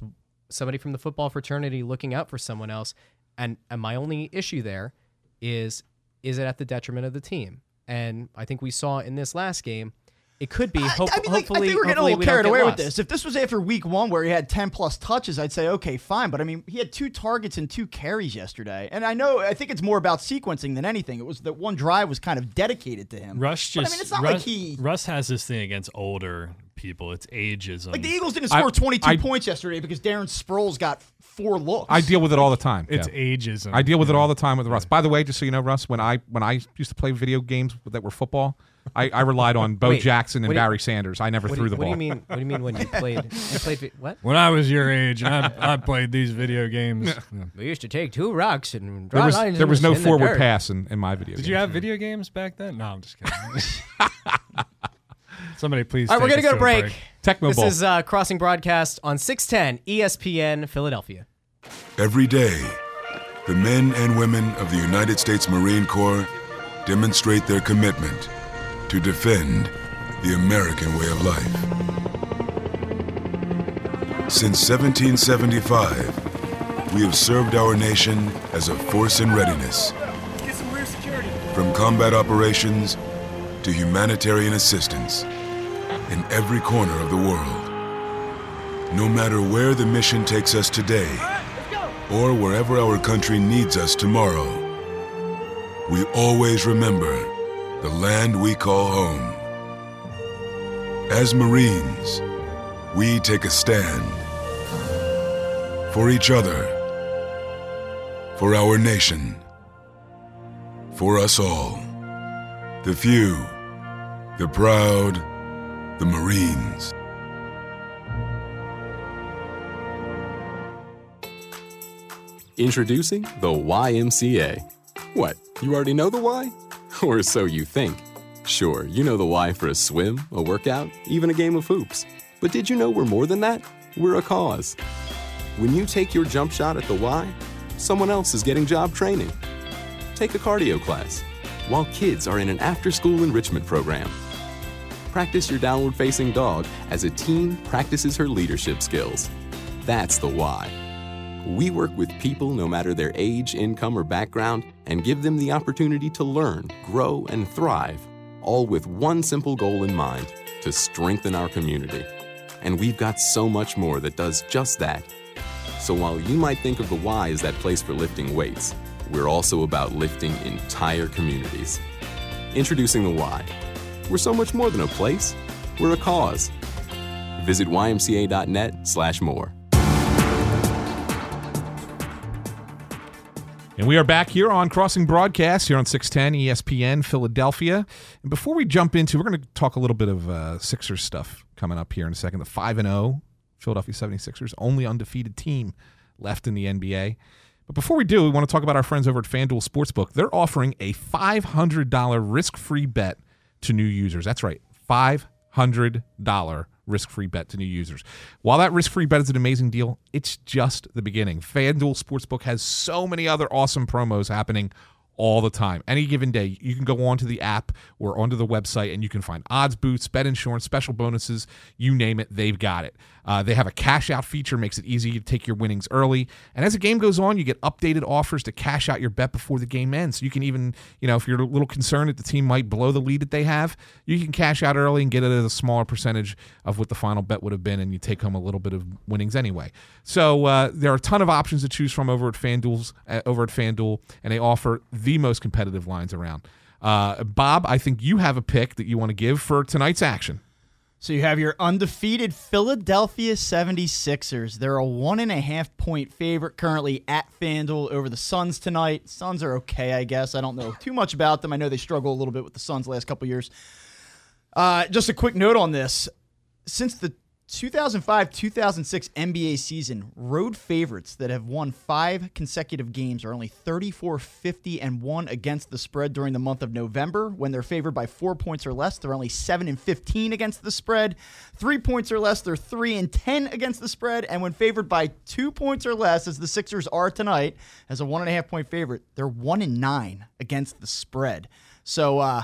Speaker 1: somebody from the football fraternity looking out for someone else. And, and my only issue there is is it at the detriment of the team? And I think we saw in this last game, it could be. Hope,
Speaker 3: I mean, like,
Speaker 1: hopefully,
Speaker 3: I think we're getting a
Speaker 1: hopefully
Speaker 3: little carried
Speaker 1: get
Speaker 3: away with this. If this was after week one where he had 10 plus touches, I'd say, okay, fine. But I mean, he had two targets and two carries yesterday. And I know, I think it's more about sequencing than anything. It was that one drive was kind of dedicated to him.
Speaker 2: Russ
Speaker 3: But,
Speaker 2: just
Speaker 3: I mean, it's not
Speaker 2: Russ,
Speaker 3: like he.
Speaker 2: Russ has this thing against older people. It's ageism.
Speaker 3: Like the Eagles didn't
Speaker 4: I-
Speaker 3: score 22
Speaker 4: I-
Speaker 3: points yesterday because Darren Sproles got four looks.
Speaker 4: I deal with it all the time.
Speaker 2: it's
Speaker 4: Kev.
Speaker 2: ageism.
Speaker 4: I deal with it all the time with Russ. By the way, just so you know, Russ, when I when I used to play video games that were football, I, I relied on Bo
Speaker 1: Wait,
Speaker 4: Jackson and
Speaker 1: what do you-
Speaker 4: Barry Sanders. I never threw
Speaker 1: you,
Speaker 4: the
Speaker 1: what do
Speaker 4: ball.
Speaker 1: you mean? What do you mean when you played? You played what?
Speaker 2: When I was your age, and I, I played these video games.
Speaker 1: We used to take two rocks and draw
Speaker 4: There was
Speaker 1: lines
Speaker 4: there was
Speaker 1: the-
Speaker 4: no
Speaker 1: in the
Speaker 4: forward
Speaker 1: dirt.
Speaker 4: pass in, in my video.
Speaker 2: Did
Speaker 4: games.
Speaker 2: you have video games back then? No, I'm just kidding. Somebody please.
Speaker 1: All right, we're gonna go to
Speaker 2: a
Speaker 1: break.
Speaker 4: Tecmo
Speaker 1: This
Speaker 4: Bowl.
Speaker 1: is uh, Crossing Broadcast on 610 ESPN Philadelphia.
Speaker 5: Every day, the men and women of the United States Marine Corps demonstrate their commitment to defend the American way of life. Since 1775, we have served our nation as a force in readiness. From combat operations to humanitarian assistance in every corner of the world. No matter where the mission takes us today, or wherever our country needs us tomorrow, we always remember the land we call home. As Marines, we take a stand for each other, for our nation, for us all. The few, the proud, the Marines.
Speaker 6: Introducing the YMCA. What, you already know the why? Or so you think. Sure, you know the why for a swim, a workout, even a game of hoops. But did you know we're more than that? We're a cause. When you take your jump shot at the Y, someone else is getting job training. Take a cardio class, while kids are in an after school enrichment program. Practice your downward facing dog as a teen practices her leadership skills. That's the why. We work with people no matter their age, income, or background and give them the opportunity to learn, grow, and thrive, all with one simple goal in mind to strengthen our community. And we've got so much more that does just that. So while you might think of the Y as that place for lifting weights, we're also about lifting entire communities. Introducing the Y. We're so much more than a place, we're a cause. Visit ymca.net slash more.
Speaker 4: And we are back here on Crossing Broadcast here on 610 ESPN Philadelphia. And before we jump into, we're going to talk a little bit of uh, Sixers stuff coming up here in a second. The 5 and 0 Philadelphia 76ers, only undefeated team left in the NBA. But before we do, we want to talk about our friends over at FanDuel Sportsbook. They're offering a $500 risk free bet to new users. That's right, $500 risk free bet to new users. While that risk free bet is an amazing deal, it's just the beginning. FanDuel Sportsbook has so many other awesome promos happening all the time. Any given day, you can go onto the app or onto the website and you can find odds boosts, bet insurance, special bonuses, you name it, they've got it. Uh, they have a cash out feature, makes it easy to take your winnings early. And as the game goes on, you get updated offers to cash out your bet before the game ends. You can even, you know, if you're a little concerned that the team might blow the lead that they have, you can cash out early and get it at a smaller percentage of what the final bet would have been, and you take home a little bit of winnings anyway. So uh, there are a ton of options to choose from over at FanDuel's uh, over at FanDuel, and they offer the most competitive lines around. Uh, Bob, I think you have a pick that you want to give for tonight's action.
Speaker 3: So you have your undefeated Philadelphia 76ers. They're a one and a half point favorite currently at FanDuel over the Suns tonight. Suns are okay, I guess. I don't know too much about them. I know they struggle a little bit with the Suns last couple years. Uh, just a quick note on this. Since the 2005 2006 NBA season, road favorites that have won five consecutive games are only 34 50 and 1 against the spread during the month of November. When they're favored by four points or less, they're only 7 and 15 against the spread. Three points or less, they're 3 and 10 against the spread. And when favored by two points or less, as the Sixers are tonight, as a one and a half point favorite, they're 1 and 9 against the spread. So, uh,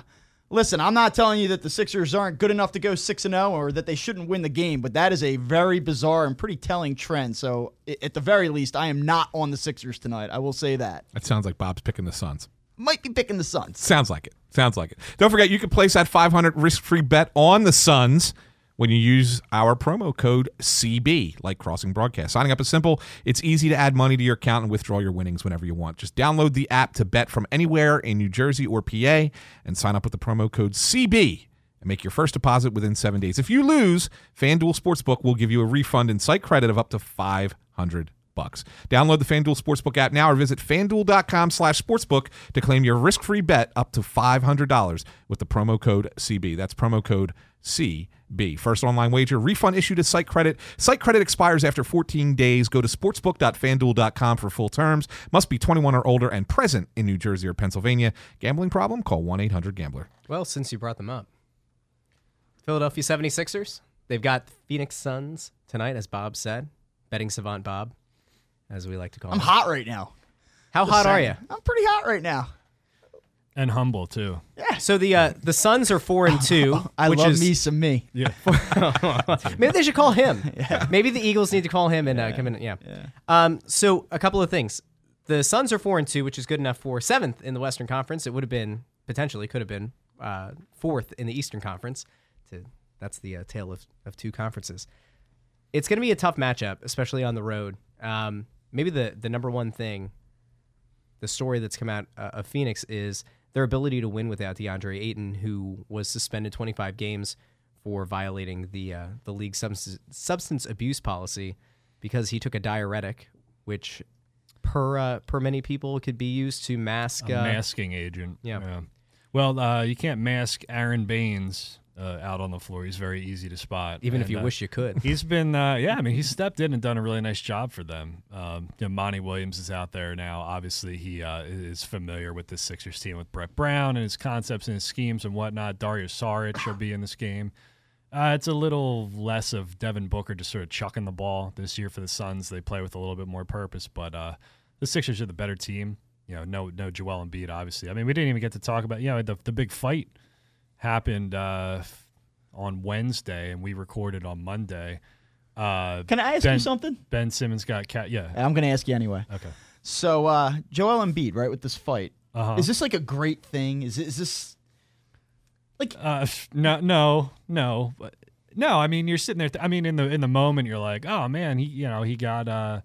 Speaker 3: Listen, I'm not telling you that the Sixers aren't good enough to go 6 and 0 or that they shouldn't win the game, but that is a very bizarre and pretty telling trend. So, at the very least, I am not on the Sixers tonight. I will say that.
Speaker 4: That sounds like Bob's picking the Suns.
Speaker 3: Might be picking the Suns.
Speaker 4: Sounds like it. Sounds like it. Don't forget, you can place that 500 risk-free bet on the Suns when you use our promo code CB, like Crossing Broadcast. Signing up is simple. It's easy to add money to your account and withdraw your winnings whenever you want. Just download the app to bet from anywhere in New Jersey or PA and sign up with the promo code CB and make your first deposit within seven days. If you lose, FanDuel Sportsbook will give you a refund and site credit of up to 500 bucks. Download the FanDuel Sportsbook app now or visit fanduel.com slash sportsbook to claim your risk-free bet up to $500 with the promo code CB. That's promo code CB. First online wager, refund issued as site credit. Site credit expires after 14 days. Go to sportsbook.fanduel.com for full terms. Must be 21 or older and present in New Jersey or Pennsylvania. Gambling problem? Call 1-800-GAMBLER.
Speaker 1: Well, since you brought them up, Philadelphia 76ers, they've got Phoenix Suns tonight, as Bob said. Betting savant Bob, as we like to call
Speaker 3: I'm
Speaker 1: him.
Speaker 3: hot right now.
Speaker 1: How hot are you?
Speaker 3: I'm pretty hot right now.
Speaker 2: and humble too. Yeah.
Speaker 1: So the uh, the Suns are four and two.
Speaker 3: I
Speaker 1: which
Speaker 3: love
Speaker 1: is,
Speaker 3: me some me.
Speaker 2: Yeah.
Speaker 1: Maybe they should call him. Maybe the Eagles need to call him and uh, come in. Yeah. Um. So a couple of things. The Suns are four and two, which is good enough for seventh in the Western Conference. It would have been potentially could have been uh, fourth in the Eastern Conference. To that's the uh, tale of, of two conferences. It's going to be a tough matchup, especially on the road. Um, maybe the the number one thing, the story that's come out uh, of Phoenix is their ability to win without DeAndre Ayton, who was suspended 25 games for violating the uh, the league substance, substance abuse policy because he took a diuretic, which per uh, per many people could be used to mask.
Speaker 2: A
Speaker 1: uh,
Speaker 2: masking agent.
Speaker 1: Yeah.
Speaker 2: Well, uh, you can't mask Aron Baynes uh, out on the floor. He's very easy to spot.
Speaker 1: even if you
Speaker 2: uh,
Speaker 1: wish you could.
Speaker 2: He's been, uh, yeah, I mean, he's stepped in and done a really nice job for them. Um, you know, Monty Williams is out there now. Obviously, he uh, is familiar with the Sixers team with Brett Brown and his concepts and his schemes and whatnot. Dario Saric will be in this game. Uh, it's a little less of Devin Booker just sort of chucking the ball this year for the Suns. They play with a little bit more purpose, but uh, the Sixers are the better team. You know, no, no Joel Embiid, obviously. I mean, we didn't even get to talk about, you know, the, the big fight happened uh, on Wednesday, and we recorded on Monday. Uh,
Speaker 3: Can I ask
Speaker 2: Ben-
Speaker 3: you something?
Speaker 2: Ben Simmons got cat. Yeah.
Speaker 3: I'm going to ask you anyway.
Speaker 2: Okay.
Speaker 3: So, uh, Joel Embiid, right, with this fight,
Speaker 2: Uh-huh.
Speaker 3: is this like a great thing? Is, is this like
Speaker 2: Uh, no, no, no, no. I mean, you're sitting there. Th- I mean, in the in the moment, you're like, oh man, he, you know, he got, uh,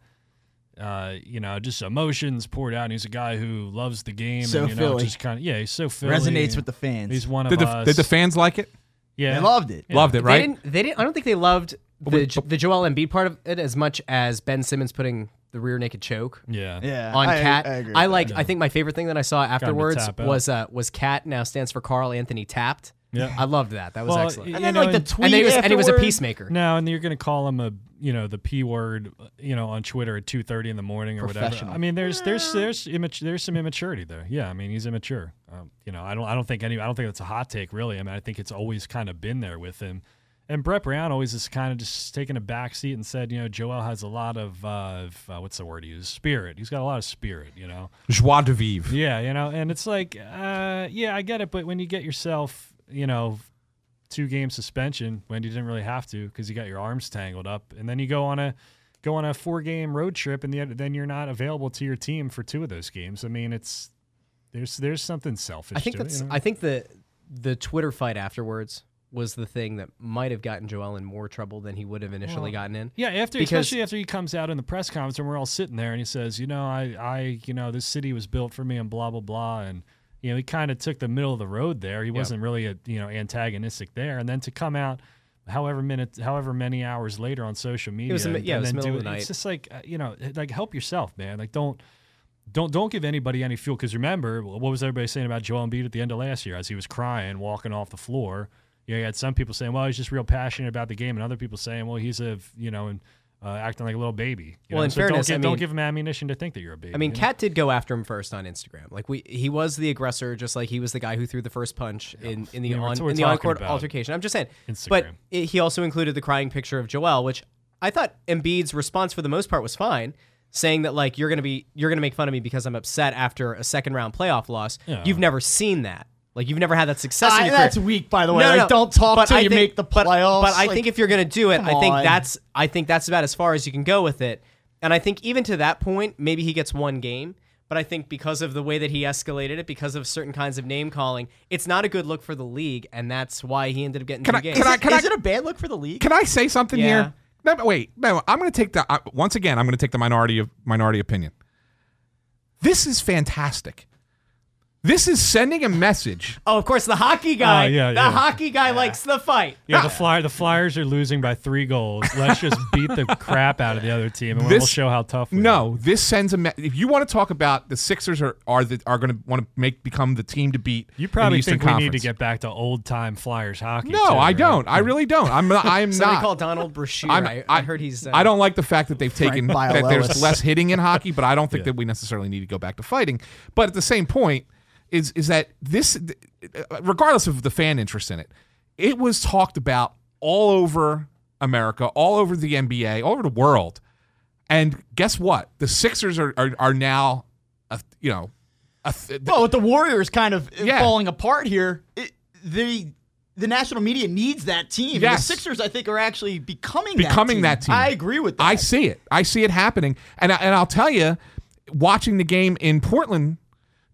Speaker 2: uh, you know, just emotions poured out. And he's a guy who loves the game.
Speaker 3: So
Speaker 2: and, you know,
Speaker 3: Philly.
Speaker 2: just kind of, yeah, he's so Philly.
Speaker 3: resonates with the fans?
Speaker 2: He's one of
Speaker 4: Did the,
Speaker 2: us.
Speaker 4: did the fans like it?
Speaker 2: yeah,
Speaker 3: They loved it.
Speaker 4: Loved it,
Speaker 1: They
Speaker 4: right?
Speaker 1: didn't. They didn't. I don't think they loved the the Joel Embiid part of it as much as Ben Simmons putting the rear naked choke.
Speaker 2: Yeah.
Speaker 3: Yeah,
Speaker 1: on
Speaker 3: I-
Speaker 1: Cat.
Speaker 3: I agree
Speaker 1: I
Speaker 3: with
Speaker 1: like.
Speaker 2: that.
Speaker 1: I think my favorite thing that I saw afterwards
Speaker 2: tap out.
Speaker 1: was uh, was Cat now stands for Carl Anthony Tapped.
Speaker 2: Yeah.
Speaker 1: I loved that. That was
Speaker 2: Well,
Speaker 1: excellent.
Speaker 2: y-
Speaker 3: And then
Speaker 2: know,
Speaker 3: like the
Speaker 2: and-
Speaker 3: tweet
Speaker 1: and, then he was, and he was a
Speaker 3: afterward.
Speaker 1: peacemaker.
Speaker 2: No, and you're going to call him a you know the p word you know on Twitter at two thirty in the morning or whatever.
Speaker 3: Professional.
Speaker 2: I mean, there's there's there's immat- there's some immaturity there. Yeah, I mean he's immature. Um, you know, I don't I don't think any I don't think that's a hot take really. I mean, I think it's always kind of been there with him. And Brett Brown always has kind of just taken a back seat and said, you know, Joel has a lot of, uh, of uh, what's the word he uses? Spirit. He's got a lot of spirit, you know.
Speaker 4: Joie de vivre.
Speaker 2: Yeah, you know, and it's like, uh, yeah, I get it, but when you get yourself, you know, two game suspension when you didn't really have to because you got your arms tangled up, and then you go on a go on a four game road trip, and the, then you're not available to your team for two of those games. I mean, it's there's there's something selfish.
Speaker 1: I think
Speaker 2: to
Speaker 1: that's.
Speaker 2: it, you know?
Speaker 1: I think the the Twitter fight afterwards was the thing that might have gotten Joel in more trouble than he would have initially gotten in.
Speaker 2: Yeah, after
Speaker 1: Because-
Speaker 2: especially after he comes out in the press conference and we're all sitting there and he says, you know, I, I, you know, this city was built for me and blah blah blah and you know, he kind of took the middle of the road there. He wasn't really a you know antagonistic there, and then to come out. However minutes, however many hours later on social media,
Speaker 1: was a mi- yeah, it was
Speaker 2: then
Speaker 1: middle
Speaker 2: do
Speaker 1: of the
Speaker 2: it.
Speaker 1: night.
Speaker 2: It's just like uh, you know, like help yourself, man. Like don't don't don't give anybody any fuel because remember what was everybody saying about Joel Embiid at the end of last year as he was crying walking off the floor. You, know, you had some people saying, "Well, he's just real passionate about the game," and other people saying, "Well, he's a you know and uh, acting like a little baby." You
Speaker 1: Well,
Speaker 2: know?
Speaker 1: in
Speaker 2: so
Speaker 1: fairness,
Speaker 2: don't give,
Speaker 1: I
Speaker 2: don't give him ammunition to think that you're a baby.
Speaker 1: I mean,
Speaker 2: you know?
Speaker 1: Kat did go after him first on Instagram. Like we, he was the aggressor, just like he was the guy who threw the first punch in, in the
Speaker 2: I mean,
Speaker 1: on in the on-court altercation. I'm just saying.
Speaker 2: Instagram.
Speaker 1: But it, he also included the crying picture of Joel, which I thought Embiid's response for the most part was fine, saying that like you're gonna be you're gonna make fun of me because I'm upset after a second round playoff loss.
Speaker 2: Yeah.
Speaker 1: You've never seen that. Like you've never had that success. in your
Speaker 3: that's
Speaker 1: career.
Speaker 3: weak, by the way.
Speaker 1: No,
Speaker 3: like,
Speaker 1: no,
Speaker 3: don't talk
Speaker 1: but
Speaker 3: till
Speaker 1: I
Speaker 3: you
Speaker 1: think-
Speaker 3: make the
Speaker 1: but-
Speaker 3: playoffs.
Speaker 1: But, I
Speaker 3: Like,
Speaker 1: think if you're gonna do it, I think
Speaker 3: on.
Speaker 1: that's I think that's about as far as you can go with it. And I think even to that point, maybe he gets one game. But I think because of the way that he escalated it, because of certain kinds of name calling, it's not a good look for the league, and that's why he ended up getting
Speaker 4: Can
Speaker 1: two
Speaker 4: I-
Speaker 1: games.
Speaker 4: can I-
Speaker 3: is, it, is it a bad look for the league?
Speaker 4: Can I say something
Speaker 1: Yeah.
Speaker 4: here? No, but wait, no. I'm going to take the uh, once again. I'm going to take the minority of minority opinion. This is fantastic. This is sending a message.
Speaker 1: oh, of course, the hockey guy.
Speaker 2: Oh, yeah,
Speaker 1: the
Speaker 2: yeah.
Speaker 1: hockey guy likes the fight.
Speaker 2: yeah, the fly the Flyers are losing by three goals. Let's just beat the crap out of the other team, and
Speaker 4: This-
Speaker 2: we'll show how tough. We are.
Speaker 4: No, this sends a. Me- if you want to talk about the Sixers are are the, are going to want to make become the team to beat.
Speaker 2: You
Speaker 4: in
Speaker 2: probably
Speaker 4: the Eastern
Speaker 2: think we need to get back to old time Flyers hockey.
Speaker 4: No,
Speaker 2: too,
Speaker 4: I
Speaker 2: right?
Speaker 4: don't. I really don't. I'm. not- I'm
Speaker 1: Somebody
Speaker 4: not.
Speaker 1: call Donald Brashear.
Speaker 4: I'm-
Speaker 1: I, I heard he's. Uh,
Speaker 4: I don't like the fact that they've taken that there's less hitting in hockey, but I don't think that we necessarily need to go back to fighting. But at the same point, is is that this, regardless of the fan interest in it, it was talked about all over America, all over the NBA, all over the world. And guess what? The Sixers are are, are now, a, you know, a th-
Speaker 3: Well, with the Warriors kind of uh,
Speaker 4: Yeah.
Speaker 3: falling apart here, it, the the national media needs that team.
Speaker 4: Yes.
Speaker 3: The Sixers, I think, are actually becoming
Speaker 4: Becoming
Speaker 3: that
Speaker 4: that
Speaker 3: team.
Speaker 4: team.
Speaker 3: I agree with that.
Speaker 4: I see it. I see it happening. And I- and I'll tell you, watching the game in Portland,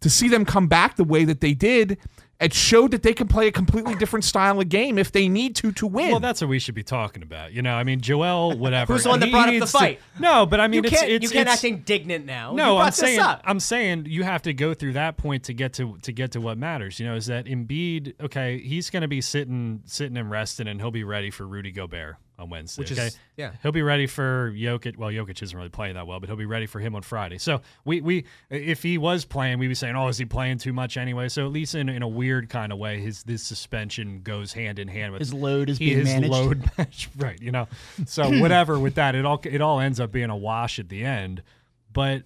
Speaker 4: to see them come back the way that they did, it showed that they can play a completely different style of game if they need to to win.
Speaker 2: Well, that's what we should be talking about. You know, I mean, Joel, whatever.
Speaker 1: Who's the one that brought up the
Speaker 2: needs to-
Speaker 1: fight?
Speaker 2: no, but I mean,
Speaker 1: you
Speaker 2: it's,
Speaker 1: can't.
Speaker 2: it's,
Speaker 1: you can't
Speaker 2: it's,
Speaker 1: act indignant now.
Speaker 2: No,
Speaker 1: brought
Speaker 2: I'm saying
Speaker 1: up.
Speaker 2: I'm saying you have to go through that point to get to to get to what matters. You know, is that Embiid? Okay, he's going to be sitting sitting and resting, and he'll be ready for Rudy Gobert on Wednesday.
Speaker 1: Which is-
Speaker 2: okay?
Speaker 1: yeah.
Speaker 2: he'll be ready for Jokic. Well, Jokic isn't really playing that well, but he'll be ready for him on Friday. So we we if he was playing, we'd be saying, oh, is he playing too much anyway? So at least in in a weird kind of way, his this suspension goes hand in hand with
Speaker 3: His load is
Speaker 2: he-
Speaker 3: being
Speaker 2: his
Speaker 3: managed.
Speaker 2: load managed, right? You know, so whatever with that, it all it all ends up being a wash at the end. But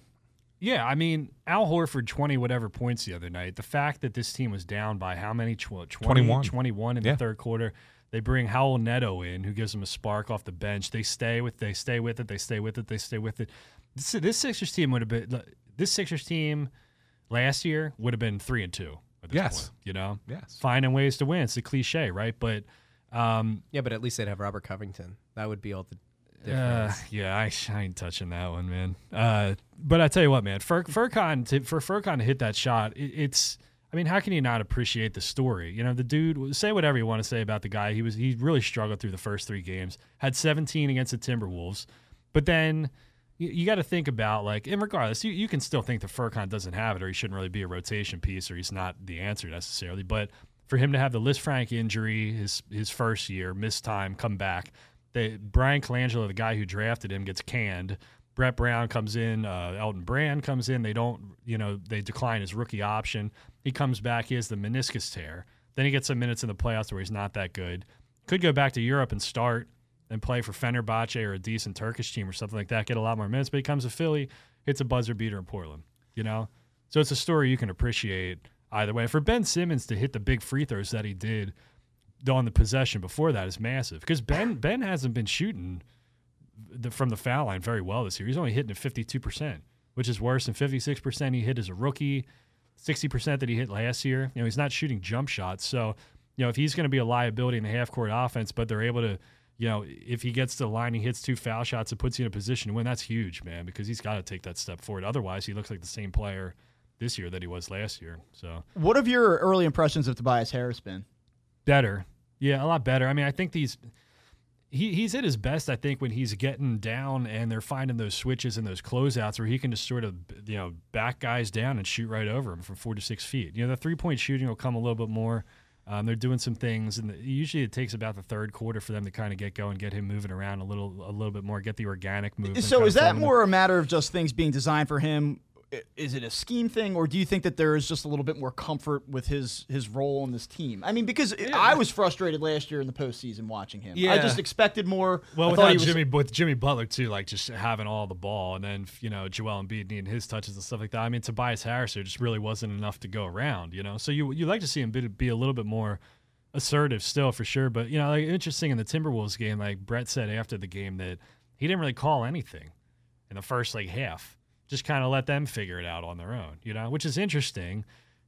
Speaker 2: yeah, I mean, Al Horford 20 whatever points the other night. The fact that this team was down by how many? Tw- 20,
Speaker 4: 21.
Speaker 2: 21 in
Speaker 4: Yeah.
Speaker 2: the third quarter. They bring Raul Neto in, who gives them a spark off the bench. They stay with, they stay with it, they stay with it, they stay with it. This, this Sixers team would have been, this Sixers team last year would have been three and two. At this
Speaker 4: Yes.
Speaker 2: point, you know,
Speaker 4: Yes.
Speaker 2: finding ways to win. It's a cliche, right? But um,
Speaker 1: yeah, but at least they'd have Robert Covington. That would be all the
Speaker 2: uh, yeah, I, I ain't touching that one, man. Uh, but I tell you what, man, Fur, Furkan to, for Furkan to hit that shot, it, it's. I mean, how can you not appreciate the story? You know, the dude. Say whatever you want to say about the guy. He was he really struggled through the first three games. Had 17 against the Timberwolves, but then you, you got to think about like, and regardless, you, you can still think the Furkan doesn't have it, or he shouldn't really be a rotation piece, or he's not the answer necessarily. But for him to have the Lisfranc injury his his first year, missed time, come back. They, Bryan Colangelo, the guy who drafted him, gets canned. Brett Brown comes in. Uh, Elton Brand comes in. They don't, you know, they decline his rookie option. He comes back. He has the meniscus tear. Then he gets some minutes in the playoffs where he's not that good. Could go back to Europe and start and play for Fenerbahce or a decent Turkish team or something like that. Get a lot more minutes. But he comes to Philly, hits a buzzer beater in Portland. You know, so it's a story you can appreciate either way. For Ben Simmons to hit the big free throws that he did on the possession before that is massive because Ben Ben hasn't been shooting the, from the foul line very well this year. He's only hitting at fifty two percent, which is worse than fifty six percent he hit as a rookie, sixty percent that he hit last year. You know, he's not shooting jump shots, so you know if he's going to be a liability in the half court offense, but they're able to. You know, if he gets to the line, he hits two foul shots and puts you in a position to win. That's huge, man, because he's got to take that step forward. Otherwise, he looks like the same player this year that he was last year. So
Speaker 3: What have your early impressions of Tobias Harris been?
Speaker 2: better. Yeah, a lot better. I mean, I think these he, he's at his best, I think, when he's getting down and they're finding those switches and those closeouts where he can just sort of, you know, back guys down and shoot right over them from four to six feet. You know, the three point shooting will come a little bit more. Um, they're doing some things, and the, usually it takes about the third quarter for them to kind of get going, get him moving around a little, a little bit more, get the organic movement.
Speaker 3: So is that more a matter of just things being designed for him? Is it a scheme thing, or do you think that there is just a little bit more comfort with his his role in this team? I mean, because I was frustrated last year in the postseason watching him.
Speaker 2: Yeah.
Speaker 3: I just expected more.
Speaker 2: Well,
Speaker 3: I thought
Speaker 2: without
Speaker 3: was-
Speaker 2: Jimmy, with Jimmy Butler too, like just having all the ball, and then you know Joel Embiid needing his touches and stuff like that. I mean, Tobias Harris there just really wasn't enough to go around, you know. So you you like to see him be, be a little bit more assertive still for sure. But you know, like interesting in the Timberwolves game, like Brett said after the game that he didn't really call anything in the first like half. Just kind of let them figure it out on their own, you know, which is interesting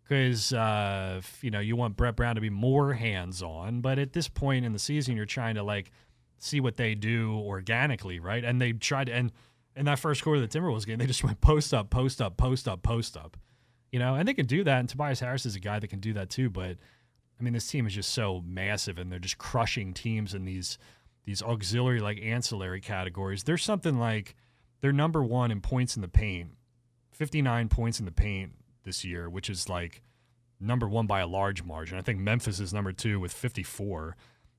Speaker 2: because uh, you know you want Brett Brown to be more hands on, but at this point in the season, you're trying to like see what they do organically, right? And they tried to, and in that first quarter of the Timberwolves game, they just went post up, post up, post up, post up, you know, and they can do that. And Tobias Harris is a guy that can do that too. But I mean, this team is just so massive, and they're just crushing teams in these these auxiliary like ancillary categories. There's something like they're number one in points in the paint, 59 points in the paint this year, which is like number one by a large margin. I think Memphis is number two with 54.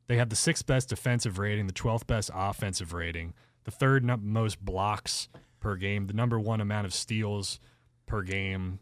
Speaker 2: They have the sixth best defensive rating, the 12th best offensive rating, the third most blocks per game, the number one amount of steals per game.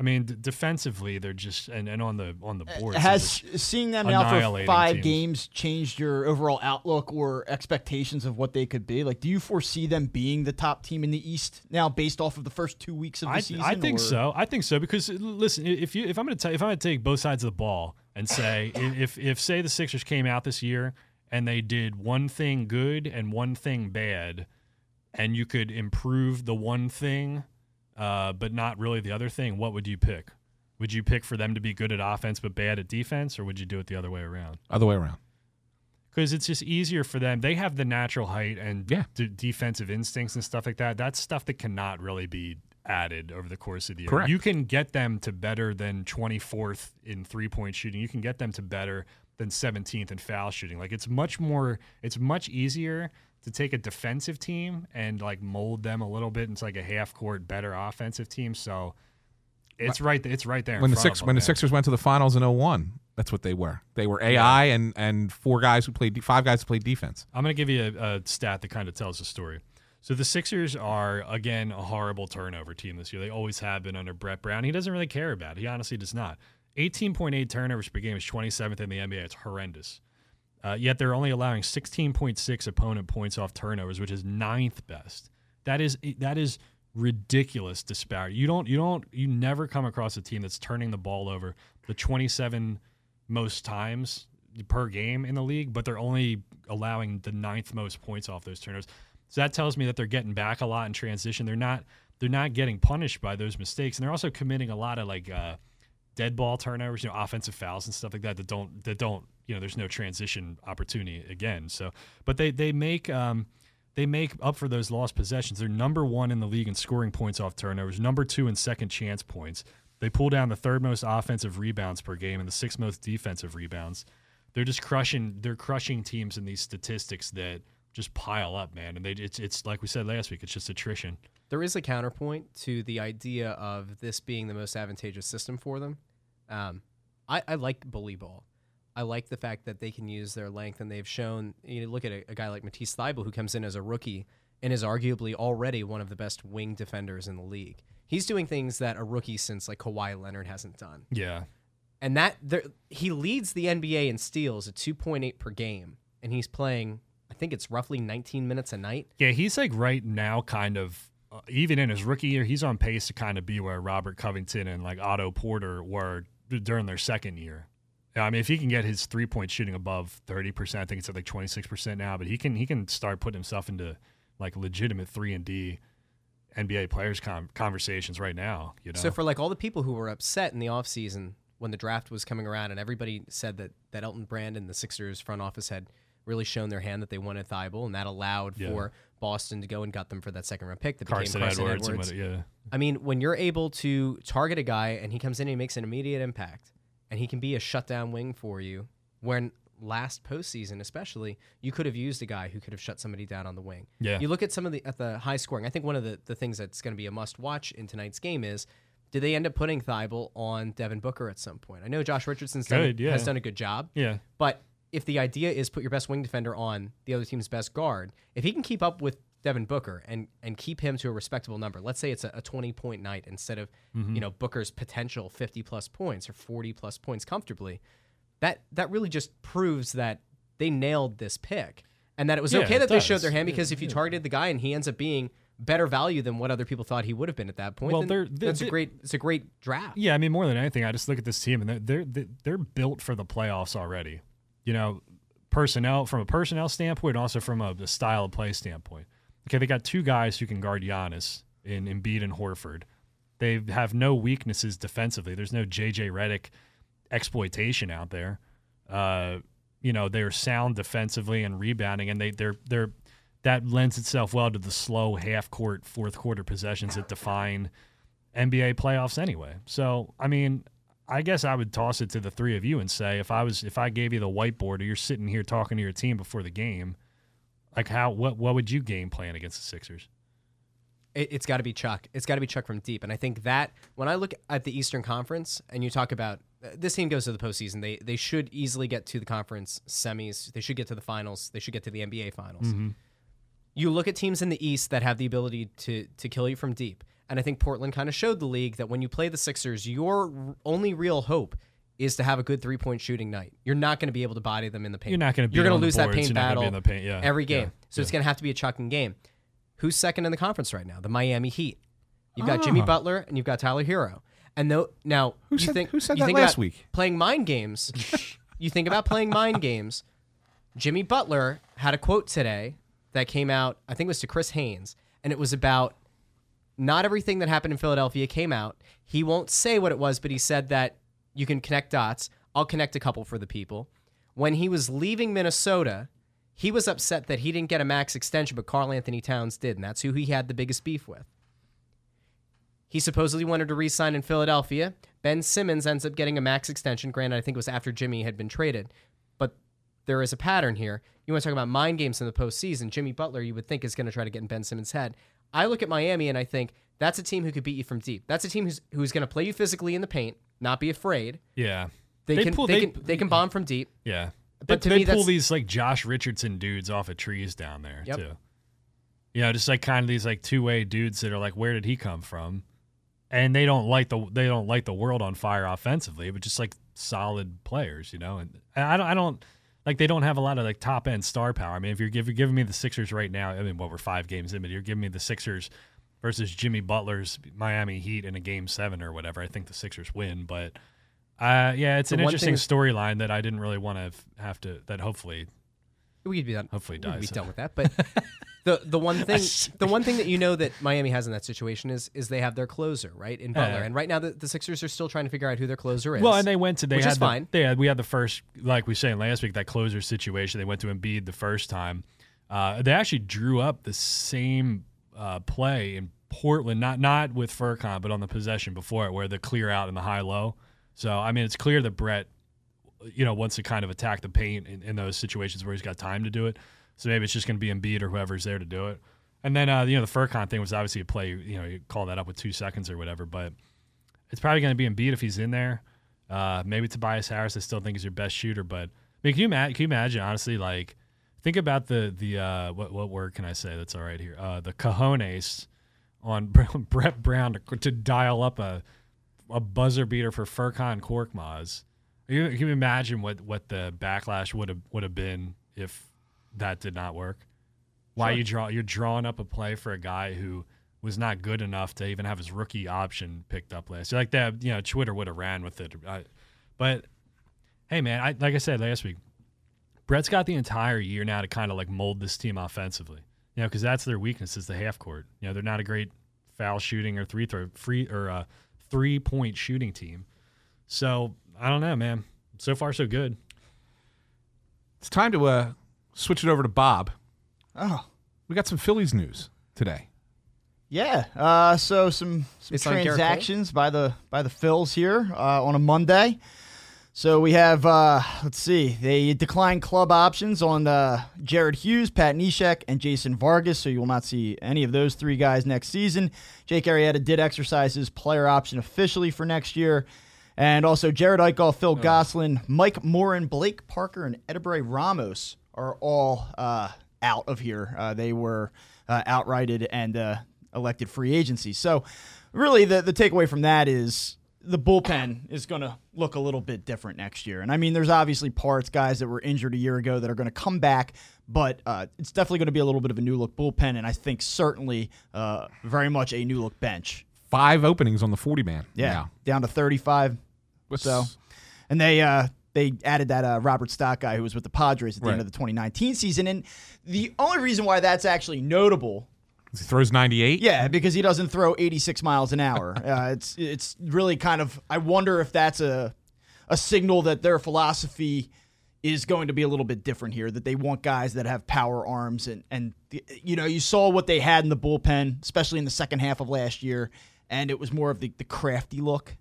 Speaker 2: I mean, d- defensively, they're just and, and on the on the board.
Speaker 3: Has seeing them now for five
Speaker 2: teams.
Speaker 3: games changed your overall outlook or expectations of what they could be? Like, do you foresee them being the top team in the East now, based off of the first two weeks of the
Speaker 2: I,
Speaker 3: season?
Speaker 2: I think
Speaker 3: or-
Speaker 2: so. I think so because uh, listen, if you if I'm going to if I'm going to take both sides of the ball and say if if say the Sixers came out this year and they did one thing good and one thing bad, and you could improve the one thing, uh, but not really the other thing, what would you pick? Would you pick for them to be good at offense but bad at defense, or would you do it the other way around?
Speaker 4: Other way around.
Speaker 2: because it's just easier for them. They have the natural height and
Speaker 4: Yeah.
Speaker 2: d- defensive instincts and stuff like that. That's stuff that cannot really be added over the course of the year.
Speaker 4: Correct.
Speaker 2: You can get them to better than 24th in three point shooting. You can get them to better than 17th in foul shooting. Like it's much more, it's much easier to take a defensive team and like mold them a little bit into like a half court better offensive team. So it's right, it's right there.
Speaker 4: When the six when the. Sixers went to the finals in 01, that's what they were. They were AI and and four guys who played five guys who played defense.
Speaker 2: I'm going to give you a, a stat that kind of tells the story. So the Sixers are again a horrible turnover team this year. They always have been under Brett Brown. He doesn't really care about it. He honestly does not. 18.8 turnovers per game is 27th in the NBA. It's horrendous. Uh, yet they're only allowing 16.6 opponent points off turnovers, which is ninth best. That is that is ridiculous disparity. You don't you don't you never come across a team that's turning the ball over the 27 most times per game in the league, but they're only allowing the ninth most points off those turnovers. So that tells me that they're getting back a lot in transition. They're not they're not getting punished by those mistakes, and they're also committing a lot of like uh, dead ball turnovers, you know, offensive fouls and stuff like that that don't that don't you know there's no transition opportunity again. So, but they they make um, they make up for those lost possessions. They're number one in the league in scoring points off turnovers, number two in second chance points. They pull down the third most offensive rebounds per game and the sixth most defensive rebounds. They're just crushing. They're crushing teams in these statistics that just pile up, man. And they it's it's like we said last week. It's just attrition.
Speaker 1: There is a counterpoint to the idea of this being the most advantageous system for them. Um, I, I like bully ball. I like the fact that they can use their length, and they've shown. You know, look at a, a guy like Matisse Thybulle, who comes in as a rookie and is arguably already one of the best wing defenders in the league. He's doing things that a rookie since like Kawhi Leonard hasn't done,
Speaker 2: Yeah,
Speaker 1: and that there, he leads the NBA in steals at 2.8 per game, and he's playing. I think it's roughly 19 minutes a night.
Speaker 2: Yeah, he's like right now, kind of. Uh, even in his rookie year, he's on pace to kind of be where Robert Covington and like Otto Porter were d- during their second year. I mean, if he can get his three point shooting above thirty percent, I think it's at like twenty six percent now. But he can he can start putting himself into like legitimate three and D NBA players con conversations right now. You know,
Speaker 1: So for like all the people who were upset in the offseason when the draft was coming around and everybody said that that Elton Brand and the Sixers front office had really shown their hand that they wanted Thybulle and that allowed
Speaker 2: Yeah.
Speaker 1: for Boston to go and got them for that second round pick that
Speaker 2: Carson,
Speaker 1: became Carson
Speaker 2: Edwards,
Speaker 1: Edwards.
Speaker 2: yeah.
Speaker 1: I mean, when you're able to target a guy and he comes in and he makes an immediate impact and he can be a shutdown wing for you when last postseason, especially, you could have used a guy who could have shut somebody down on the wing.
Speaker 2: Yeah.
Speaker 1: You look at some of the at the high scoring. I think one of the, the things that's going to be a must watch in tonight's game is did they end up putting Thybulle on Devin Booker at some point? I know Josh
Speaker 2: Richardson yeah.
Speaker 1: has done a good job.
Speaker 2: Yeah.
Speaker 1: But if the idea is put your best wing defender on the other team's best guard, if he can keep up with Devin Booker and and keep him to a respectable number, let's say it's a, a 20 point night instead of
Speaker 2: Mm-hmm.
Speaker 1: you know Booker's potential 50 plus points or 40 plus points comfortably, that that really just proves that they nailed this pick and that it was
Speaker 2: Yeah,
Speaker 1: okay that they showed their hand because if you targeted the guy and he ends up being better value than what other people thought he would have been at that point,
Speaker 2: Well, they're- they're-
Speaker 1: that's a great it's a great draft.
Speaker 2: Yeah, I mean, more than anything, I just look at this team and they're they're they're- they're built for the playoffs already. You know, personnel from a personnel standpoint, also from a, the style of play standpoint. Okay, they got two guys who can guard Giannis in Embiid and Horford. They have no weaknesses defensively. There's no JJ Redick exploitation out there. Uh, you know, they're sound defensively and rebounding, and they they're they're that lends itself well to the slow half court, fourth quarter possessions that define NBA playoffs anyway. So, I mean, I guess I would toss it to the three of you and say if I was if I gave you the whiteboard or you're sitting here talking to your team before the game, like how what what would you game plan against the Sixers?
Speaker 1: it, it's got to be Chuck. It's got to be Chuck from deep. And I think that when I look at the Eastern Conference and you talk about uh, this team goes to the postseason, they they should easily get to the conference semis. They should get to the finals. They should get to the NBA finals. You look at teams in the East that have the ability to to kill you from deep. And I think Portland kind of showed the league that when you play the Sixers, your only real hope is to have a good three point shooting night. You're not going to be able to body them in the paint.
Speaker 2: You're not gonna beat
Speaker 1: You're
Speaker 2: them
Speaker 1: gonna
Speaker 2: on the
Speaker 1: lose that paint
Speaker 2: You're gonna
Speaker 1: battle
Speaker 2: be in the paint. Yeah.
Speaker 1: every game.
Speaker 2: Yeah.
Speaker 1: So it's going to have to be a chucking game. Who's second in the conference right now? The Miami Heat. You've got Jimmy
Speaker 4: Ah.
Speaker 1: Butler and you've got Tyler Herro. And no, now
Speaker 4: Who
Speaker 1: you
Speaker 4: said-
Speaker 1: think
Speaker 4: who said
Speaker 1: you
Speaker 4: that
Speaker 1: think
Speaker 4: last week?
Speaker 1: Playing mind games. you think about playing mind games. Jimmy Butler had a quote today that came out. I think it was to Chris Haynes, and it was about not everything that happened in Philadelphia came out. He won't say what it was, but he said that you can connect dots. I'll connect a couple for the people. When he was leaving Minnesota, he was upset that he didn't get a max extension, but Karl-Anthony Towns did, and that's who he had the biggest beef with. He supposedly wanted to re sign in Philadelphia. Ben Simmons ends up getting a max extension. Granted, I think it was after Jimmy had been traded. But there is a pattern here. You want to talk about mind games in the postseason. Jimmy Butler, you would think, is going to try to get in Ben Simmons' head. I look at Miami and I think that's a team who could beat you from deep. That's a team who's who's going to play you physically in the paint, not be afraid.
Speaker 2: Yeah.
Speaker 1: They,
Speaker 2: They
Speaker 1: can
Speaker 2: pull-
Speaker 1: they,
Speaker 2: they-
Speaker 1: can they can bomb from deep.
Speaker 2: Yeah.
Speaker 1: But
Speaker 2: they,
Speaker 1: to
Speaker 2: they
Speaker 1: me,
Speaker 2: pull
Speaker 1: that's-
Speaker 2: these like Josh Richardson dudes off of trees down there
Speaker 1: Yep.
Speaker 2: too. You know, just like kind of these like two way dudes that are like, where did he come from? And they don't light the they don't light the world on fire offensively, but just like solid players, you know. And I don't I don't like they don't have a lot of like top end star power. I mean, if you're, you're giving me the Sixers right now, I mean, what we're five games in, but you're giving me the Sixers versus Jimmy Butler's Miami Heat in a game seven or whatever. I think the Sixers win, but uh, yeah, it's
Speaker 1: The
Speaker 2: an interesting storyline that I didn't really want to have to. That hopefully
Speaker 1: We could be done.
Speaker 2: Hopefully
Speaker 1: we could be done with that. But the the one thing the one thing that you know that Miami has in that situation is is they have their closer right in Butler,
Speaker 2: Yeah.
Speaker 1: and right now the, the Sixers are still trying to figure out who their closer is.
Speaker 2: Well, and they went to they
Speaker 1: which
Speaker 2: had
Speaker 1: is
Speaker 2: the,
Speaker 1: fine.
Speaker 2: They had we had the first like we saying last week that closer situation. They went to Embiid the first time. Uh, they actually drew up the same uh, play in Portland, not not with Furkan, but on the possession before it, where the clear out and the high low. So I mean, it's clear that Brett, you know, wants to kind of attack the paint in, in those situations where he's got time to do it. So maybe it's just going to be Embiid or whoever's there to do it. And then uh, you know the Furkan thing was obviously a play. You know, you call that up with two seconds or whatever, but it's probably going to be Embiid if he's in there. Uh, maybe Tobias Harris, I still think is your best shooter. But I mean, can you, can you imagine, honestly, like, think about the, the uh, what, what word can I say that's all right here? Uh, the cojones on Brett Brown to, to dial up a, a buzzer beater for Furkan Korkmaz. You, can you imagine what, what the backlash would have would have been if that did not work? Why you draw you're drawing up a play for a guy who was not good enough to even have his rookie option picked up last year. Like that, you know, Twitter would have ran with it. I, but hey, man, I, like I said last week, Brett's got the entire year now to kind of like mold this team offensively. You know, because that's their weakness is the half court. You know, they're not a great foul shooting or three throw free or uh, three point shooting team. So I don't know, man. So far, so good.
Speaker 4: It's time to uh, switch it over to Bob.
Speaker 3: Oh,
Speaker 4: We got some Phillies news today.
Speaker 3: yeah. Uh, so some some
Speaker 1: It's on Gerrit Cole?
Speaker 3: transactions by the by the Phils here uh, on a Monday. So we have, uh, let's see, they declined club options on uh, Jared Hughes, Pat Neshek, and Jason Vargas. So you will not see any of those three guys next season. Jake Arrieta did exercise his player option officially for next year. And also Jared Eickhoff, Phil Gosselin, Mike Morin, Blake Parker, and Edubray Ramos are all uh, out of here. Uh, they were uh, outrighted and uh, elected free agency. So really the, the takeaway from that is the bullpen is going to look a little bit different next year. And I mean, there's obviously parts, guys that were injured a year ago that are going to come back, but uh, it's definitely going to be a little bit of a new look bullpen, and I think certainly uh, very much a new look bench.
Speaker 4: Five openings on the 40 man.
Speaker 3: Yeah, down to 35.
Speaker 4: What's-
Speaker 3: So, and they uh, they added that uh, Robert Stock guy who was with the Padres at the end of the 2019 season, and the only reason why that's actually notable
Speaker 4: He throws 98.
Speaker 3: yeah, because he doesn't throw 86 miles an hour. Uh, it's it's really kind of. I wonder if that's a a signal that their philosophy is going to be a little bit different here. That they want guys that have power arms and and you know you saw what they had in the bullpen, especially in the second half of last year, and it was more of the the crafty look.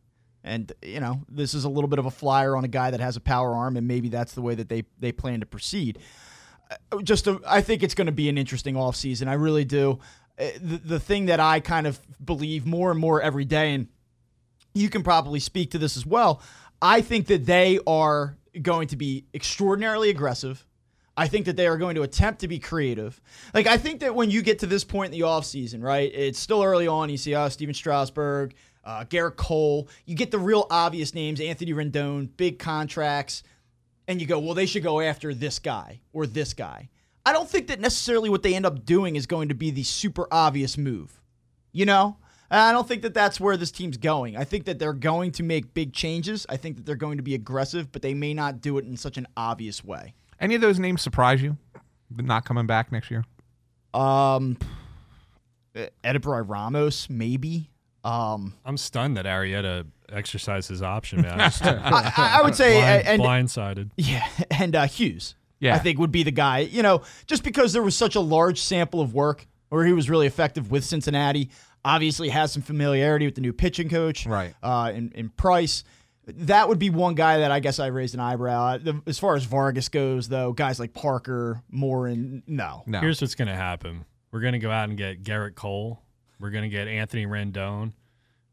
Speaker 3: And you know this is a little bit of a flyer on a guy that has a power arm, and maybe that's the way that they they plan to proceed just a, I think it's going to be an interesting offseason. I really do. Uh, The, the thing that I kind of believe more and more every day, and you can probably speak to this as well, I think that they are going to be extraordinarily aggressive. I think that they are going to attempt to be creative. Like, I think that when you get to this point in the offseason, right, it's still early on. You see, uh, Stephen Strasburg, uh, Gerrit Cole, you get the real obvious names, Anthony Rendon, big contracts and you go, well, they should go after this guy or this guy. I don't think that necessarily what they end up doing is going to be the super obvious move. You know? I don't think that that's where this team's going. I think that they're going to make big changes. I think that they're going to be aggressive, but they may not do it in such an obvious way.
Speaker 4: Any of those names surprise you? Not coming back next year?
Speaker 3: Um, Edubray Ramos, maybe. Um,
Speaker 2: I'm stunned that Arrieta exercised his option, man. I'm just
Speaker 3: I, I would say,
Speaker 2: blind,
Speaker 3: and
Speaker 2: blindsided.
Speaker 3: Yeah, and uh, Hughes.
Speaker 4: Yeah.
Speaker 3: I think would be the guy. You know, just because there was such a large sample of work where he was really effective with Cincinnati. Obviously, has some familiarity with the new pitching coach,
Speaker 4: Right.
Speaker 3: Uh, in, in Price. That would be one guy that I guess I raised an eyebrow. at. As far as Vargas goes, though, guys like Parker, Morin, no.
Speaker 4: No.
Speaker 2: Here's what's going to happen. We're going to go out and get Gerrit Cole. We're going to get Anthony Rendon.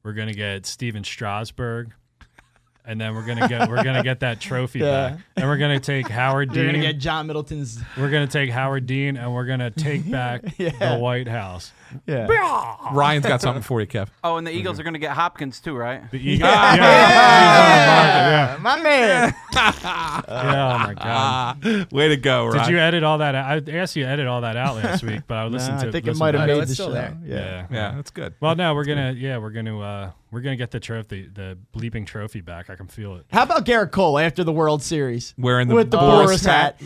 Speaker 2: We're going to get Stephen Strasburg. And then we're gonna get we're gonna get that trophy
Speaker 3: Yeah.
Speaker 2: back, and we're gonna take Howard Dean.
Speaker 3: We're gonna get John Middleton's.
Speaker 2: we're gonna take Howard Dean, and we're gonna take back the White House.
Speaker 3: Yeah.
Speaker 4: Ryan's got something for you, Kev.
Speaker 7: Oh, and the Eagles are going to get Hopkins too, right?
Speaker 2: The Eagles, yeah,
Speaker 3: Uh, my man.
Speaker 2: Yeah, yeah. Oh my god!
Speaker 4: Way to go, Ryan.
Speaker 2: Did you edit all that? out? I asked you to edit all that out last week, but I listened
Speaker 3: Nah,
Speaker 2: to.
Speaker 3: I think it
Speaker 2: listen
Speaker 3: might have
Speaker 2: back.
Speaker 3: made
Speaker 1: it's
Speaker 3: the
Speaker 1: still
Speaker 3: show.
Speaker 1: there.
Speaker 3: Yeah.
Speaker 2: Yeah.
Speaker 4: Yeah, that's good.
Speaker 2: Well, now we're gonna yeah, we're gonna uh we're gonna get the trophy, the bleeping trophy back. I can feel it.
Speaker 3: How about Gerrit Cole after the World Series?
Speaker 4: Wearing the
Speaker 3: with the
Speaker 4: Boras
Speaker 3: Boras
Speaker 4: hat.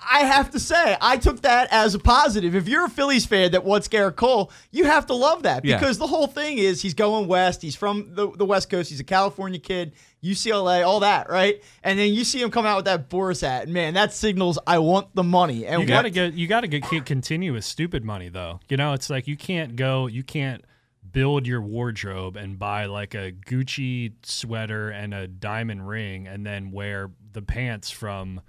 Speaker 3: Hat. I I have to say, I took that as a positive. If you're a Phillies fan that wants Gerrit Cole, you have to love that
Speaker 4: Yeah.
Speaker 3: because the whole thing is he's going west. He's from the, the West Coast. He's a California kid, UCLA, all that, right? And then you see him come out with that Boras hat. Man, that signals I want the money. And
Speaker 2: You gotta get you gotta get keep- continue with stupid money though. You know, it's like you can't go you can't build your wardrobe and buy like a Gucci sweater and a diamond ring and then wear the pants from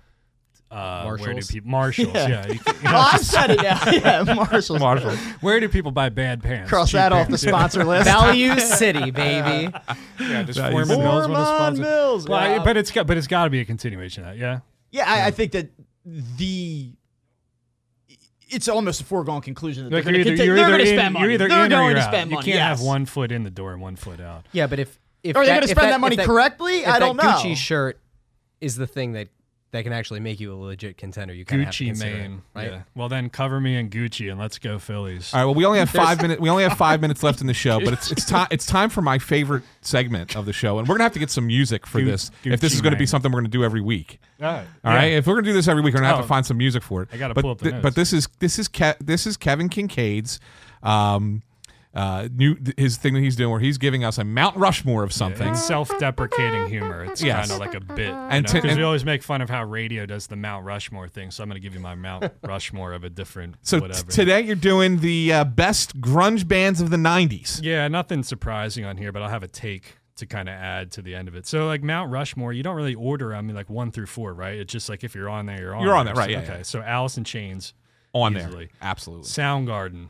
Speaker 2: uh, where do
Speaker 1: Marshalls?
Speaker 2: people Marshalls?
Speaker 3: Yeah.
Speaker 2: Yeah, you, you know,
Speaker 3: I've said it now. Yeah, Marshall.
Speaker 4: Marshall.
Speaker 2: where do people buy bad pants?
Speaker 3: Cross
Speaker 2: Cheap
Speaker 3: that off the
Speaker 2: pants, yeah.
Speaker 3: sponsor list.
Speaker 1: Value City, baby.
Speaker 2: Yeah, just
Speaker 4: Value Forman
Speaker 2: Mills want to
Speaker 3: Forman
Speaker 2: sponsor.
Speaker 3: Mills,
Speaker 2: Well, I- but it's got but it's got to be a continuation of that. Yeah.
Speaker 3: Yeah, I, I think that the it's almost a foregone conclusion that
Speaker 2: Like
Speaker 3: they're going
Speaker 2: either,
Speaker 3: to they're going to spend money.
Speaker 2: you're either
Speaker 3: they're
Speaker 2: in or
Speaker 3: going
Speaker 2: you're
Speaker 3: to
Speaker 2: out.
Speaker 3: spend
Speaker 2: You can't have one foot in the door and one foot out.
Speaker 1: Yeah, but if if
Speaker 3: Are they going to
Speaker 1: if
Speaker 3: spend that, money
Speaker 1: if that,
Speaker 3: correctly?
Speaker 1: If
Speaker 3: I don't
Speaker 1: that
Speaker 3: know.
Speaker 1: Gucci shirt is the thing that that can actually make you a legit contender. You kind of have to
Speaker 2: Gucci
Speaker 1: consider it,
Speaker 2: Mane.
Speaker 1: right?
Speaker 2: Yeah. Well, then cover me in Gucci and let's go Phillies.
Speaker 4: All right. Well, we only have five minutes. We only have five minutes left in the show, but it's it's time. It's time for my favorite segment of the show, and we're gonna have to get some music for
Speaker 2: Gu-
Speaker 4: this. if this is going to be something we're going to do every week.
Speaker 2: All right.
Speaker 4: All right. If we're gonna do this every week, we're gonna have
Speaker 2: Oh.
Speaker 4: to find some music for it.
Speaker 2: I gotta
Speaker 4: but
Speaker 2: pull up the
Speaker 4: thi-
Speaker 2: notes.
Speaker 4: But this is this is Ke- this is Kevin Kincaid's um, uh, new his thing that he's doing where he's giving us a Mount Rushmore of something.
Speaker 2: It's self-deprecating humor. It's
Speaker 4: Yes.
Speaker 2: kind of like a bit.
Speaker 4: And
Speaker 2: Because
Speaker 4: to- and-
Speaker 2: we always make fun of how radio does the Mount Rushmore thing. So I'm going to give you my Mount Rushmore of a different
Speaker 4: so t- today you're doing the uh, best grunge bands of the '90s.
Speaker 2: Yeah, nothing surprising on here, but I'll have a take to kind of add to the end of it. So like Mount Rushmore, you don't really order. I mean, like one through four, right? It's just like if you're on there, you're on.
Speaker 4: You're on there,
Speaker 2: So-
Speaker 4: right, yeah,
Speaker 2: okay.
Speaker 4: yeah.
Speaker 2: So Alice in Chains,
Speaker 4: on
Speaker 2: Easily.
Speaker 4: there. Absolutely.
Speaker 2: Soundgarden.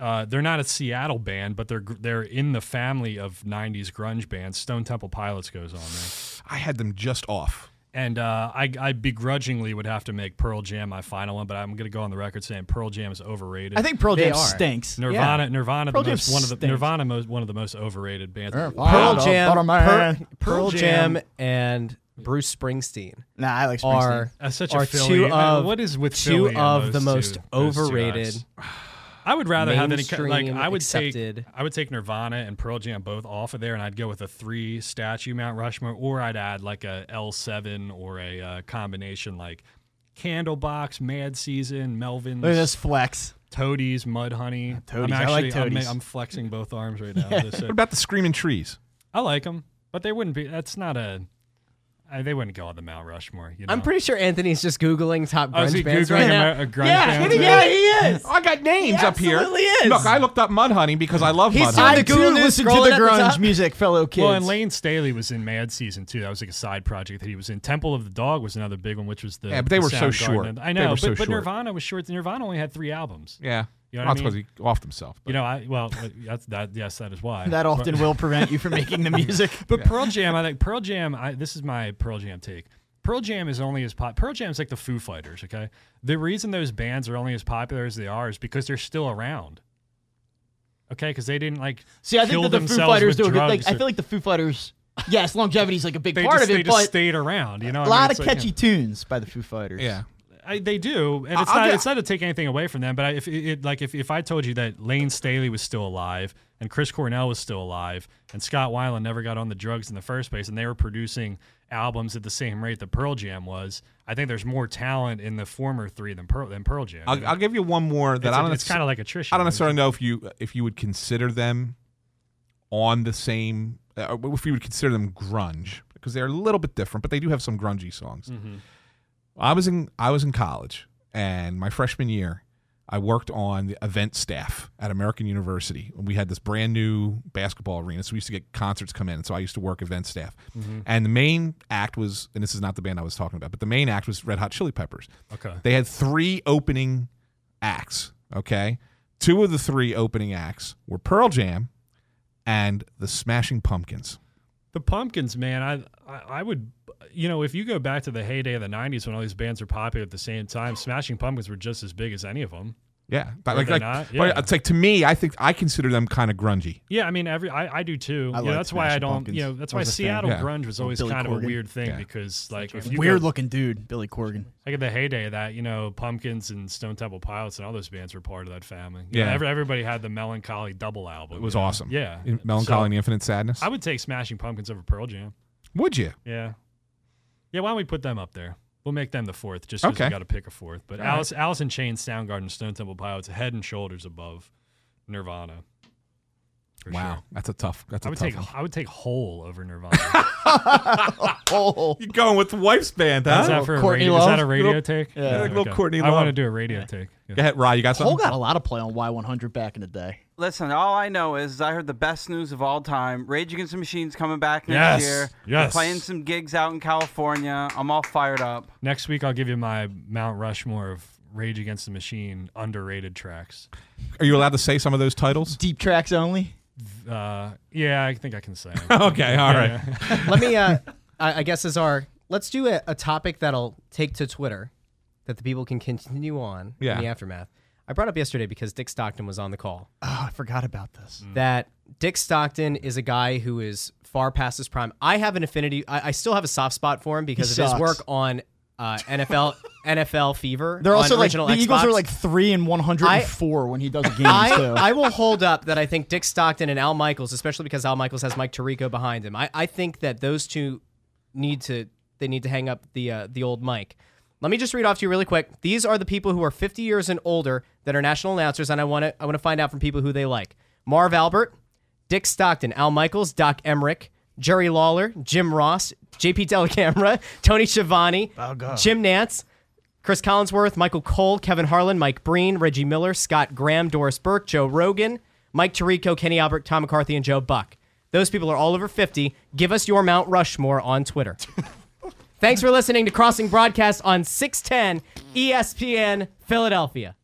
Speaker 4: Yep.
Speaker 2: Uh, they're not a Seattle band, but they're they're in the family of '90s grunge bands. Stone Temple Pilots goes on there,
Speaker 4: I had them just off.
Speaker 2: and uh, I, I begrudgingly would have to make Pearl Jam my final one, but I'm gonna go on the record saying Pearl Jam is overrated.
Speaker 3: I think Pearl
Speaker 1: They
Speaker 3: Jam
Speaker 1: are.
Speaker 3: stinks.
Speaker 2: Nirvana, Nirvana,
Speaker 3: Pearl
Speaker 2: the
Speaker 3: Jam
Speaker 2: most, one of the
Speaker 3: stinks.
Speaker 2: Nirvana, most, one of the most overrated bands.
Speaker 1: Pearl
Speaker 3: Wow.
Speaker 1: Jam,
Speaker 3: Butter man.
Speaker 1: Pearl, Pearl Jam, and Bruce Springsteen
Speaker 3: Nah, I like Springsteen.
Speaker 1: are
Speaker 2: That's such a
Speaker 1: are
Speaker 2: Philly-
Speaker 1: two of
Speaker 2: what is with
Speaker 1: two
Speaker 2: Philly
Speaker 1: of
Speaker 2: those
Speaker 1: the
Speaker 2: two-
Speaker 1: most
Speaker 2: those two
Speaker 1: overrated.
Speaker 2: Guys? I would rather have any ki- like I would
Speaker 1: accepted.
Speaker 2: take I would take Nirvana and Pearl Jam both off of there, and I'd go with a three statue Mount Rushmore, or I'd add like a L seven or a uh, combination like Candlebox, Mad Season, Melvins,
Speaker 3: Look at this flex.
Speaker 2: Toadies, Mudhoney.
Speaker 3: Toadies, I
Speaker 2: I'm actually I'm,
Speaker 3: Toadies.
Speaker 2: I'm flexing both arms right now. Just so-
Speaker 4: What about the Screaming Trees?
Speaker 2: I like them, but they wouldn't be. That's not a. I, they wouldn't go on the Mount Rushmore. You know?
Speaker 1: I'm pretty sure Anthony's just googling top
Speaker 2: Oh, is he
Speaker 1: grunge bands
Speaker 2: Googling
Speaker 1: right
Speaker 2: a
Speaker 1: now.
Speaker 2: Mer- a grunge
Speaker 1: yeah,
Speaker 2: band?
Speaker 1: yeah, he is.
Speaker 4: I got names
Speaker 1: He
Speaker 4: up here.
Speaker 1: absolutely is.
Speaker 4: Look, I looked up Mudhoney because I love
Speaker 1: He's
Speaker 4: Mudhoney.
Speaker 1: doing
Speaker 3: I
Speaker 1: the Google News
Speaker 3: listen to the
Speaker 1: at the
Speaker 3: grunge music, fellow kids.
Speaker 2: Well, and Layne Staley was in Mad Season too. That was like a side project that he was in. Temple of the Dog was another big one, which was the
Speaker 4: Yeah, but they
Speaker 2: the
Speaker 4: were so
Speaker 2: Soundgarden.
Speaker 4: short.
Speaker 2: And- I
Speaker 4: They
Speaker 2: know,
Speaker 4: were
Speaker 2: but,
Speaker 4: so
Speaker 2: but
Speaker 4: short.
Speaker 2: Nirvana was short. Nirvana only had three albums.
Speaker 4: yeah.
Speaker 2: You know
Speaker 4: Well,
Speaker 2: what I mean?
Speaker 4: because he offed himself. but-
Speaker 2: You know, I well, uh, that's that. Yes, that is why.
Speaker 3: that often will prevent you from making the music.
Speaker 2: But Pearl Jam, I think Pearl Jam. I, this is my Pearl Jam take. Pearl Jam is only as pop. Pearl Jam's like the Foo Fighters. Okay, the reason those bands are only as popular as they are is because they're still around. Okay, because they didn't like
Speaker 3: See, I think that the Foo Fighters do a good. Like,
Speaker 2: drugs
Speaker 3: I feel like the Foo Fighters. Yes, longevity is like a big part
Speaker 2: just,
Speaker 3: of it.
Speaker 2: they
Speaker 3: it,
Speaker 2: just
Speaker 3: but
Speaker 2: stayed around. You know,
Speaker 3: A
Speaker 2: mean,
Speaker 3: lot
Speaker 2: it's
Speaker 3: of
Speaker 2: like,
Speaker 3: catchy tunes by the Foo Fighters.
Speaker 4: yeah.
Speaker 2: I, they do, and it's
Speaker 4: I'll
Speaker 2: not.
Speaker 4: get-
Speaker 2: it's not to take anything away from them, but I, if it, like if, if I told you that Layne Staley was still alive and Chris Cornell was still alive and Scott Weiland never got on the drugs in the first place, and they were producing albums at the same rate that Pearl Jam was, I think there's more talent in the former three than Pearl than Pearl Jam.
Speaker 4: I'll, I'll give you one more that
Speaker 2: it's,
Speaker 4: I don't.
Speaker 2: it's kind of like attrition.
Speaker 4: I don't necessarily know if you if you would consider them on the same. Uh, if you would consider them grunge because they're a little bit different, but they do have some grungy songs.
Speaker 2: Mm-hmm.
Speaker 4: I was in I was in college, and my freshman year, I worked on the event staff at American University. And we had this brand new basketball arena, so we used to get concerts come in. And so I used to work event staff, mm-hmm. and the main act was, and this is not the band I was talking about, but the main act was Red Hot Chili Peppers.
Speaker 2: Okay.
Speaker 4: They had three opening acts. Okay, two of the three opening acts were Pearl Jam and the Smashing Pumpkins.
Speaker 2: The Pumpkins, man, I, I I would, you know, if you go back to the heyday of the '90s when all these bands were popular at the same time, Smashing Pumpkins were just as big as any of them.
Speaker 4: Yeah, but like, like
Speaker 2: not?
Speaker 4: but it's like to me, I think I consider them kind of grungy.
Speaker 2: Yeah, I mean, every I, I do too.
Speaker 3: I
Speaker 2: you know,
Speaker 3: like
Speaker 2: that's why I don't.
Speaker 3: Pumpkins.
Speaker 2: You know, that's why
Speaker 3: was a fan.
Speaker 2: Seattle
Speaker 4: Yeah.
Speaker 2: grunge was always
Speaker 3: Billy
Speaker 2: kind of a weird thing
Speaker 4: Yeah.
Speaker 2: because, like, if you
Speaker 3: Weird
Speaker 2: go,
Speaker 3: looking dude, Billy Corgan.
Speaker 2: like at the heyday of that, you know, Pumpkins and Stone Temple Pilots and all those bands were part of that family. You know,
Speaker 4: Yeah.
Speaker 2: every, everybody had the Melancholy double album.
Speaker 4: It was
Speaker 2: you know?
Speaker 4: awesome.
Speaker 2: Yeah,
Speaker 4: In Melancholy
Speaker 2: So,
Speaker 4: and Infinite Sadness.
Speaker 2: I would take Smashing Pumpkins over Pearl Jam.
Speaker 4: would you?
Speaker 2: Yeah, yeah. Why don't we put them up there? We'll make them the fourth, just because
Speaker 4: Okay.
Speaker 2: we got to pick a fourth. But
Speaker 4: All right.
Speaker 2: Alice, Alice in Chains, Soundgarden, Stone Temple Pilots, head and shoulders above Nirvana.
Speaker 4: Wow,
Speaker 2: sure.
Speaker 4: that's a tough. That's a
Speaker 2: I would
Speaker 4: tough
Speaker 2: take
Speaker 4: one.
Speaker 2: I would take Hole over Nirvana.
Speaker 3: Oh,
Speaker 4: You're going with the wife's band,
Speaker 2: Is that for a
Speaker 3: Courtney
Speaker 2: radio, is that a radio
Speaker 4: Little-
Speaker 2: take?
Speaker 3: Yeah,
Speaker 4: like little Courtney
Speaker 2: I want to do a radio take. Yeah.
Speaker 4: Go ahead, Rye. You got
Speaker 3: Cole
Speaker 4: something?
Speaker 3: got a lot of play on Y100 back in the day.
Speaker 7: Listen, all I know is I heard the best news of all time. Rage Against the Machine's coming back next
Speaker 2: Yes,
Speaker 7: year. They're
Speaker 2: yes.
Speaker 7: playing some gigs out in California. I'm all fired up.
Speaker 2: Next week I'll give you my Mount Rushmore of Rage Against the Machine underrated tracks.
Speaker 4: Are you allowed to say some of those titles?
Speaker 3: Deep tracks only.
Speaker 2: Uh, yeah, I think I can say.
Speaker 4: okay, all right.
Speaker 2: Yeah.
Speaker 1: Let me, uh, I, I guess, as our let's do a, a topic that'll take to Twitter that the people can continue on
Speaker 4: Yeah.
Speaker 1: in the aftermath. I brought up yesterday because Dick Stockton was on the call.
Speaker 3: Oh, I forgot about this.
Speaker 1: That Dick Stockton is a guy who is far past his prime. I have an affinity. I, I still have a soft spot for him because
Speaker 3: He
Speaker 1: of his work on uh, NFL NFL Fever.
Speaker 3: They're also
Speaker 1: on
Speaker 3: like
Speaker 1: original
Speaker 3: the Eagles are like three and one hundred and four when he does games
Speaker 1: I,
Speaker 3: too.
Speaker 1: I will hold up that I think Dick Stockton and Al Michaels, especially because Al Michaels has Mike Tirico behind him. I, I think that those two need to they need to hang up the uh, the old mic. Let me just read off to you really quick. These are the people who are 50 years and older that are national announcers, and I want to I want to find out from people who they like. Marv Albert, Dick Stockton, Al Michaels, Doc Emrick, Jerry Lawler, Jim Ross, JP Dellacamera, Tony Schiavone, oh, Jim Nantz, Cris Collinsworth, Michael Cole, Kevin Harlan, Mike Breen, Reggie Miller, Scott Graham, Doris Burke, Joe Rogan, Mike Tirico, Kenny Albert, Tom McCarthy, and Joe Buck. Those people are all over 50. Give us your Mount Rushmore on Twitter. Thanks for listening to Crossing Broadcast on 610 ESPN Philadelphia.